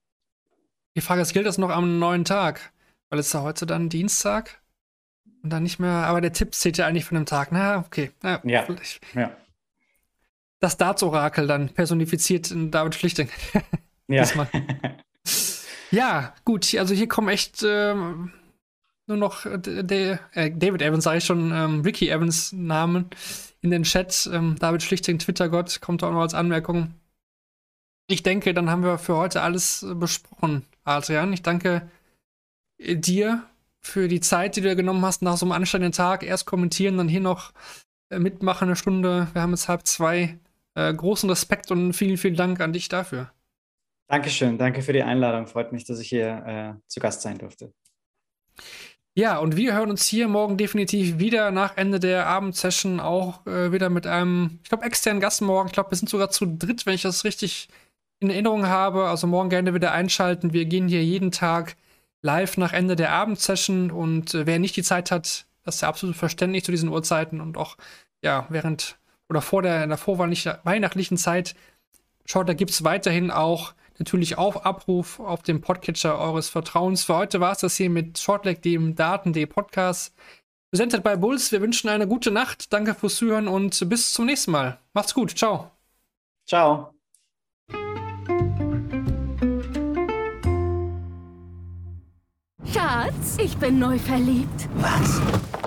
Die Frage ist, gilt das noch am neuen Tag? Weil es ist ja heute dann Dienstag und dann nicht mehr, aber der Tipp zählt ja eigentlich von dem Tag. Na, okay. Na, Ja. Ja. Das Darts-Orakel dann personifiziert in David Schlichting. Ja. Ja, gut, also hier kommen echt ähm, nur noch äh, äh, David Evans, sage ich schon, ähm, Ricky Evans Namen in den Chat. Ähm, David Schlichting, Twitter-Gott, kommt auch noch als Anmerkung. Ich denke, dann haben wir für heute alles äh, besprochen, Adrian. Ich danke äh, dir für die Zeit, die du dir genommen hast nach so einem anstrengenden Tag. Erst kommentieren, dann hier noch mitmachen eine Stunde. Wir haben jetzt halb zwei. Äh, großen Respekt und vielen, vielen Dank an dich dafür. Dankeschön, danke für die Einladung. Freut mich, dass ich hier äh, zu Gast sein durfte. Ja, und wir hören uns hier morgen definitiv wieder nach Ende der Abendsession auch äh, wieder mit einem, ich glaube, externen Gast morgen. Ich glaube, wir sind sogar zu dritt, wenn ich das richtig in Erinnerung habe. Also morgen gerne wieder einschalten. Wir gehen hier jeden Tag live nach Ende der Abendsession und äh, wer nicht die Zeit hat, das ist ja absolut verständlich zu diesen Uhrzeiten und auch ja, während oder vor der, in der vorweihnachtlichen Zeit. Schaut, da gibt es weiterhin auch natürlich auf Abruf auf dem Podcatcher eures Vertrauens. Für heute war es das hier mit Shortleg, dem Daten.de Podcast. Präsentiert bei Bulls. Wir wünschen eine gute Nacht. Danke fürs Zuhören und bis zum nächsten Mal. Macht's gut. Ciao. Ciao. Schatz, ich bin neu verliebt. Was?